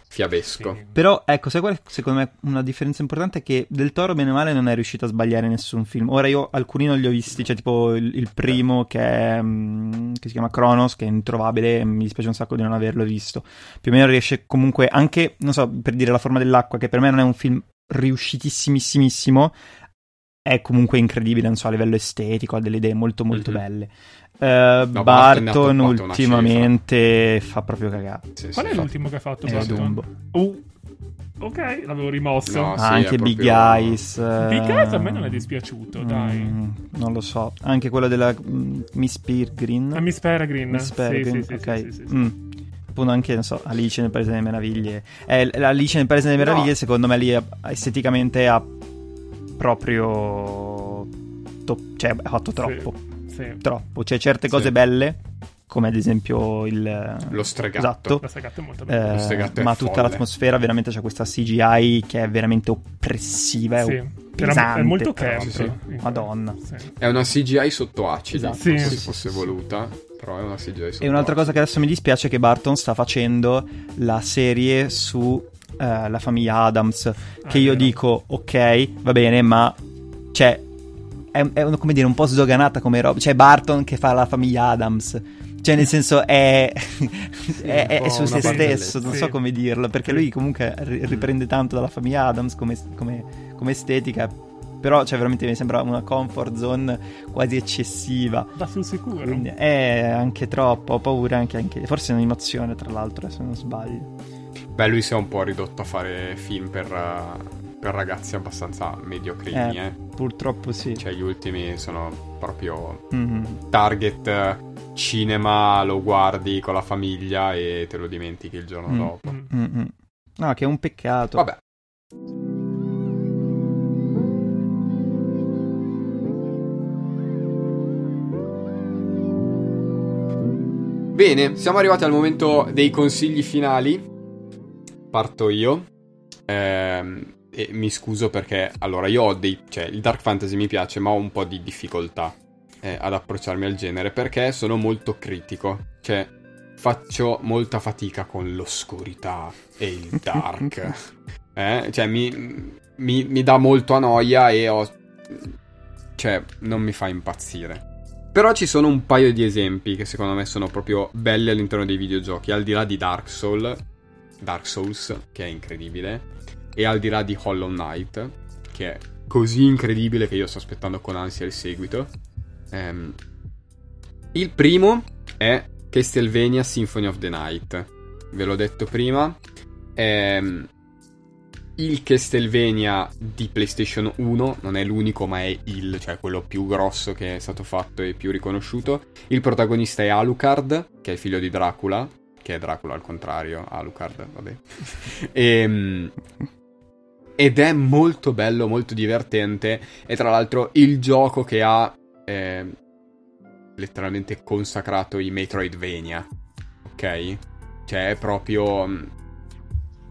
fiabesco. Sì. Però ecco, sai qual è secondo me una differenza importante? È che Del Toro bene o male non è riuscito a sbagliare nessun film. Ora io alcuni non li ho visti, cioè tipo il, il primo che, è, mm, che si chiama Kronos, che è introvabile, mi dispiace un sacco di non averlo visto. Più o meno riesce comunque anche, non so, per dire La forma dell'acqua, che per me non è un film riuscitissimissimo, è comunque incredibile, non so, a livello estetico, ha delle idee molto molto Mhm. belle. Eh, No, Barton ha Barton ultimamente fa proprio cagare. Sì, Qual sì, è fa- l'ultimo che ha fatto? Barton? Dumbo. Uh, ok, l'avevo rimosso. No, Ah, sì, anche è Big proprio- Eyes. Big eh, Eyes a me non è dispiaciuto, dai. mm, non lo so. Anche quello della mm, Miss Peregrine. A Miss Peregrine. Miss Peregrine, sì, sì, ok. sì, sì, sì. Mm. Appunto anche, non so, Alice nel Paese delle Meraviglie. Eh, Alice nel Paese delle No. Meraviglie, secondo me, lì esteticamente ha proprio... to- cioè, ha fatto troppo. Sì. Troppo. Cioè, certe cose Sì. belle, come ad esempio il... Lo stregatto. Esatto. La Sagatta è molto Eh, bella. Lo stegatto è ma tutta folle. l'atmosfera veramente c'è questa CGI che è veramente oppressiva. È Sì. Era- pesante, è molto camp. Sì, Madonna. Sì. È una CGI sotto acido, Esatto. Sì. se Sì, fosse sì, sì. voluta, però è una CGI sotto E un'altra cosa che adesso mi dispiace è che Barton sta facendo la serie su eh, la famiglia Adams. Che Ah, io vero. dico, ok, va bene, ma cioè è, è un- come dire un po' sdoganata come roba. Cioè, Barton che fa la famiglia Adams. Cioè, nel senso, è, è, è po' su se stesso, non Sì. so come dirlo. Perché Sì. lui comunque ri- riprende tanto dalla famiglia Adams come, come- come estetica. Però, cioè, veramente mi sembra una comfort zone quasi eccessiva. Va sul sicuro. Quindi è anche troppo, ho paura anche, anche forse è un'animazione tra l'altro, se non sbaglio. Beh, lui si è un po' ridotto a fare film per, eh, per ragazzi abbastanza mediocrini, Eh. eh. Purtroppo sì. Cioè, gli ultimi sono proprio Mhm. target cinema, lo guardi con la famiglia e te lo dimentichi il giorno Mm. dopo. Mm. Mm-mm. No, che è un peccato. Vabbè, Bene, siamo arrivati al momento dei consigli finali. Parto io. Ehm, e mi scuso perché, allora, io ho dei... cioè, il Dark Fantasy mi piace, ma ho un po' di difficoltà eh, ad approcciarmi al genere perché sono molto critico. Cioè, faccio molta fatica con l'oscurità e il dark. Eh? Cioè, mi, mi, mi dà molto a noia e ho... Cioè, non mi fa impazzire. Però ci sono un paio di esempi che secondo me sono proprio belli all'interno dei videogiochi, al di là di Dark Souls, Dark Souls, che è incredibile, e al di là di Hollow Knight, che è così incredibile che io sto aspettando con ansia il seguito. Ehm, il primo è Castlevania Symphony of the Night. Ve l'ho detto prima. Ehm, il Castlevania di PlayStation 1 non è l'unico, ma è il, cioè quello più grosso che è stato fatto e più riconosciuto. Il protagonista è Alucard, che è figlio di Dracula, che è Dracula al contrario, Alucard, vabbè. Ehm, ed è molto bello, molto divertente. E tra l'altro il gioco che ha eh, letteralmente consacrato i Metroidvania. Ok? Cioè è proprio mm,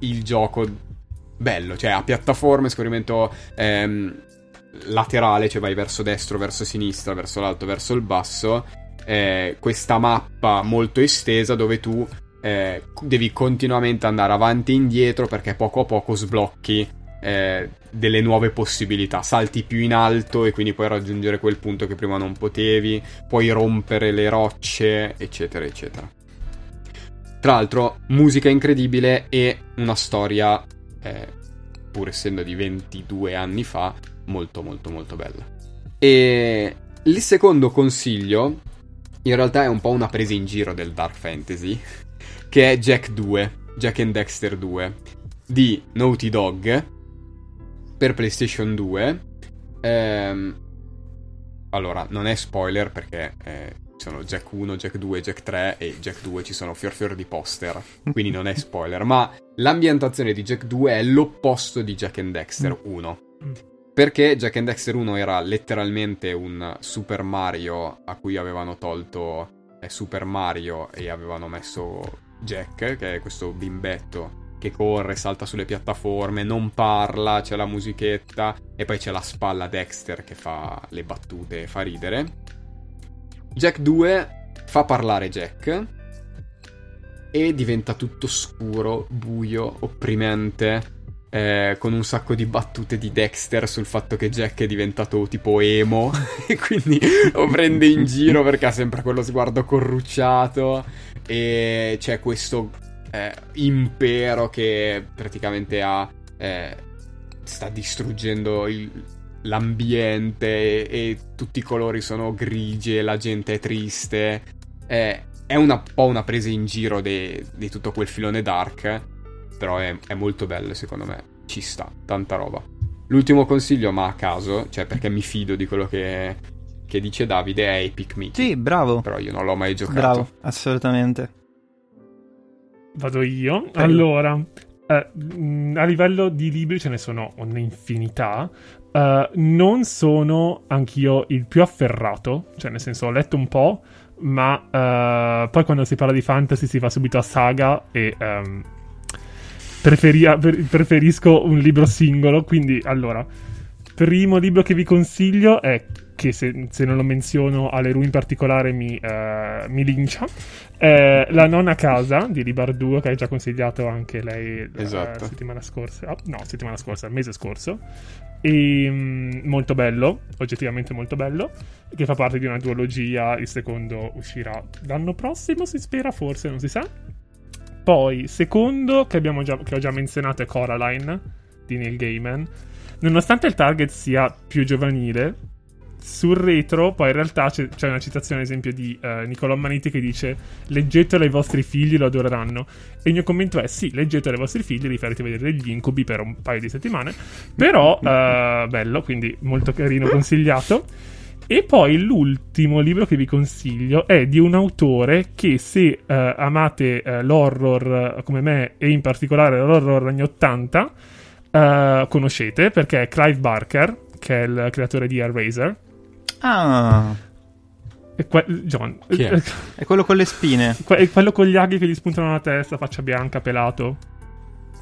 il gioco bello. Cioè ha piattaforme, scorrimento ehm, laterale, cioè vai verso destro, verso sinistra, verso l'alto, verso il basso, eh, questa mappa molto estesa dove tu eh, devi continuamente andare avanti e indietro perché poco a poco sblocchi eh, delle nuove possibilità, salti più in alto e quindi puoi raggiungere quel punto che prima non potevi, puoi rompere le rocce, eccetera, eccetera. Tra l'altro, musica incredibile e una storia, eh, pur essendo di 22 anni fa, molto molto molto bella. E il secondo consiglio, in realtà è un po' una presa in giro del Dark Fantasy, che è Jack 2, Jack and Dexter 2, di Naughty Dog, per PlayStation 2. Ehm, allora, non è spoiler perché eh, sono Jack 1, Jack 2, Jack 3 e Jack 2 ci sono fior fior di poster, quindi non è spoiler, ma l'ambientazione di Jack 2 è l'opposto di Jack and Dexter 1. Mm. Perché Jack and Dexter 1 era letteralmente un Super Mario a cui avevano tolto eh, Super Mario e avevano messo Jack, che è questo bimbetto che corre, salta sulle piattaforme, non parla, c'è la musichetta e poi c'è la spalla Dexter che fa le battute e fa ridere. Jack 2 fa parlare Jack e diventa tutto scuro, buio, opprimente. Eh, con un sacco di battute di Dexter sul fatto che Jack è diventato tipo emo e quindi lo prende in giro perché ha sempre quello sguardo corrucciato e c'è questo eh, impero che praticamente ha, eh, sta distruggendo il, l'ambiente e, e, tutti i colori sono grigi e la gente è triste. Eh, è un po' una presa in giro di tutto quel filone dark, però è, è molto bello secondo me. Ci sta, tanta roba. L'ultimo consiglio, ma a caso, cioè perché mi fido di quello che, che dice Davide, è Epic Mickey. Sì, bravo. Però io non l'ho mai giocato. Bravo, assolutamente. Vado io. Prego. Allora, eh, a livello di libri ce ne sono un'infinità. Uh, non sono anch'io il più afferrato, cioè nel senso ho letto un po', ma uh, poi quando si parla di fantasy si va subito a saga e um, preferia, per, preferisco un libro singolo, quindi allora, primo libro che vi consiglio è che se, se, non lo menziono a Leroux in particolare mi, uh, mi lincia. Eh, la nonna casa di Libarduo, che hai già consigliato anche lei la esatto. settimana scorsa. Oh, no, settimana scorsa, il mese scorso. E, um, molto bello, oggettivamente molto bello, che fa parte di una duologia. Il secondo uscirà l'anno prossimo, si spera, forse, non si sa. Poi, secondo, che, già, che ho già menzionato, è Coraline di Neil Gaiman. Nonostante il target sia più giovanile, sul retro, poi in realtà c'è, c'è una citazione, ad esempio, di uh, Niccolò Maniti che dice: Leggetelo ai vostri figli, lo adoreranno. E il mio commento è: Sì, leggetelo ai vostri figli, vi farete vedere gli incubi per un paio di settimane. Però, uh, bello, quindi molto carino, consigliato. E poi l'ultimo libro che vi consiglio è di un autore che se uh, amate l'horror come me e in particolare l'horror anni 80 uh, conoscete perché è Clive Barker che è il creatore di Hellraiser Ah. È, que- John, è? è? quello con le spine. è quello con gli aghi che gli spuntano la testa, faccia bianca, pelato.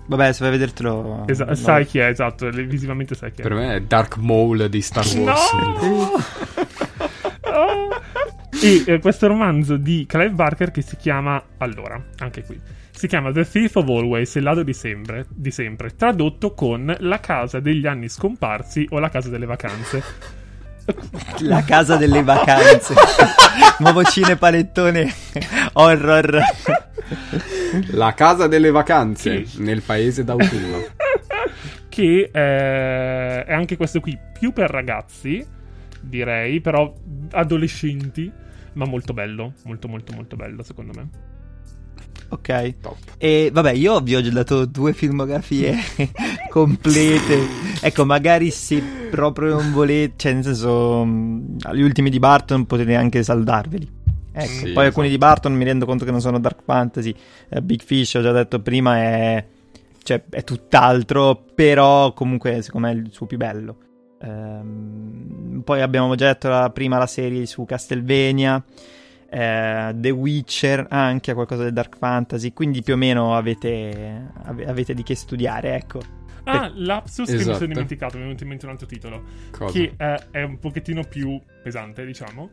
Vabbè, se vai a vedertelo. Esa- no. Sai chi è, esatto. Visivamente sai chi è. Per me è Dark Maul di Star Wars. No! oh. E eh, questo romanzo di Clive Barker che si chiama. Allora, anche qui. Si chiama The Thief of Always, il ladro di sempre, di sempre, tradotto con La casa degli anni scomparsi o La casa delle vacanze. La casa delle vacanze. Nuovo cinepanettone horror. La casa delle vacanze che... nel paese d'autunno. che eh, è anche questo qui più per ragazzi, direi, però adolescenti, ma molto bello, molto molto molto bello secondo me. Ok. Top. E vabbè, io vi ho già dato due filmografie complete. Ecco, magari se proprio non volete, cioè nel senso, mm, gli ultimi di Barton potete anche saldarveli. Ecco, sì, poi esatto. alcuni di Barton mi rendo conto che non sono dark fantasy. Uh, Big Fish, ho già detto prima, è, cioè, è tutt'altro, però comunque secondo me è il suo più bello. Um, poi abbiamo già detto la, prima la serie su Castlevania. Eh, The Witcher anche ha qualcosa del dark fantasy, quindi più o meno avete, ave- avete di che studiare, ecco. Ah, lapsus che mi Esatto. sono dimenticato, mi è venuto in mente un altro titolo. Cosa? Che eh, è un pochettino più pesante, diciamo.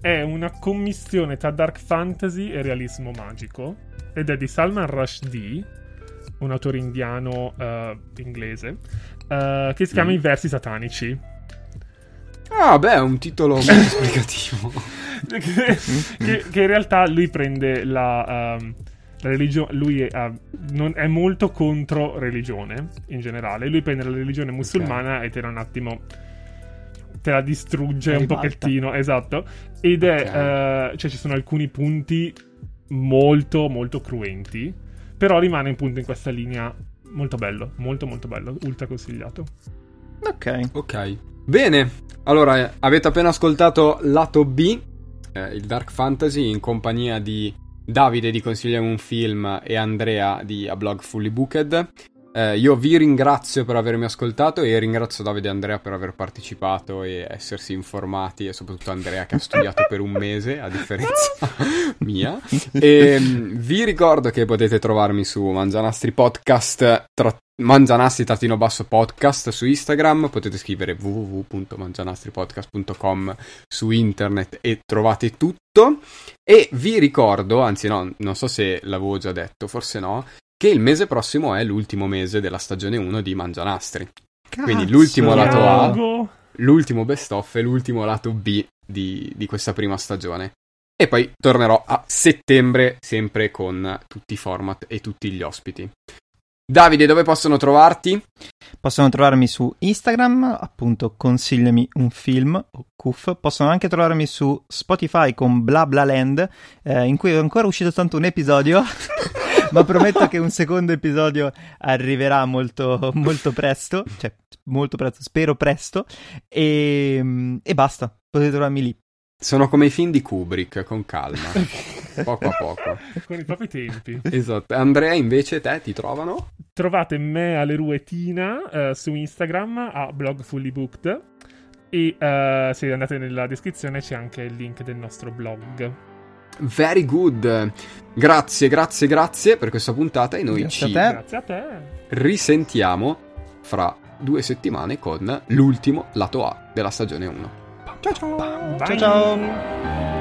È una commistione tra dark fantasy e realismo magico. Ed è di Salman Rushdie, un autore indiano eh, inglese, eh, che si chiama Mm. I versi satanici. Ah, beh, è un titolo molto esplicativo. che, che- che in realtà lui prende la, ehm, la religione. Lui è, non- è molto contro religione in generale. Lui prende la religione musulmana e te la un attimo. Te la distrugge un pochettino, esatto. Ed è. Ok. eh, cioè, ci sono alcuni punti molto, molto cruenti. Però rimane appunto in questa linea molto bello. Molto, molto bello. Ultra consigliato. Ok. ok. Bene. Allora, avete appena ascoltato lato B, eh, il Dark Fantasy, in compagnia di Davide di Consigliamo un film e Andrea di A Blog Fully Booked. Eh, io vi ringrazio per avermi ascoltato e ringrazio Davide e Andrea per aver partecipato e essersi informati e soprattutto Andrea che ha studiato per un mese a differenza mia. E mm, vi ricordo che potete trovarmi su Mangianastri Podcast Mangianastri-basso podcast su Instagram, potete scrivere www.mangianastripodcast.com su internet e trovate tutto. E vi ricordo, anzi no, non so se l'avevo già detto, forse no, che il mese prossimo è l'ultimo mese della stagione 1 di Mangianastri. Quindi Cazzo. l'ultimo lato A, l'ultimo best of e l'ultimo lato B di, di questa prima stagione. E poi tornerò a settembre sempre con tutti i format e tutti gli ospiti. Davide, dove possono trovarti? Possono trovarmi su Instagram, appunto consigliami un film o CUF. Possono anche trovarmi su Spotify con Bla Bla Land, eh, in cui è ancora uscito tanto un episodio. ma prometto che un secondo episodio arriverà molto, molto presto. Cioè, molto presto, spero presto. E, e basta, potete trovarmi lì. Sono come i film di Kubrick, con calma, poco a poco. Con i propri tempi. Esatto. Andrea, invece, te ti trovano? Trovate me alle Ruetina eh, su Instagram a blog fully booked e eh, se andate nella descrizione c'è anche il link del nostro blog. Very good. Grazie, grazie, grazie per questa puntata e noi Grazie ci a te. Grazie a te. risentiamo fra due settimane con l'ultimo lato A della stagione 1. Ciao ciao. Bye. Ciao ciao.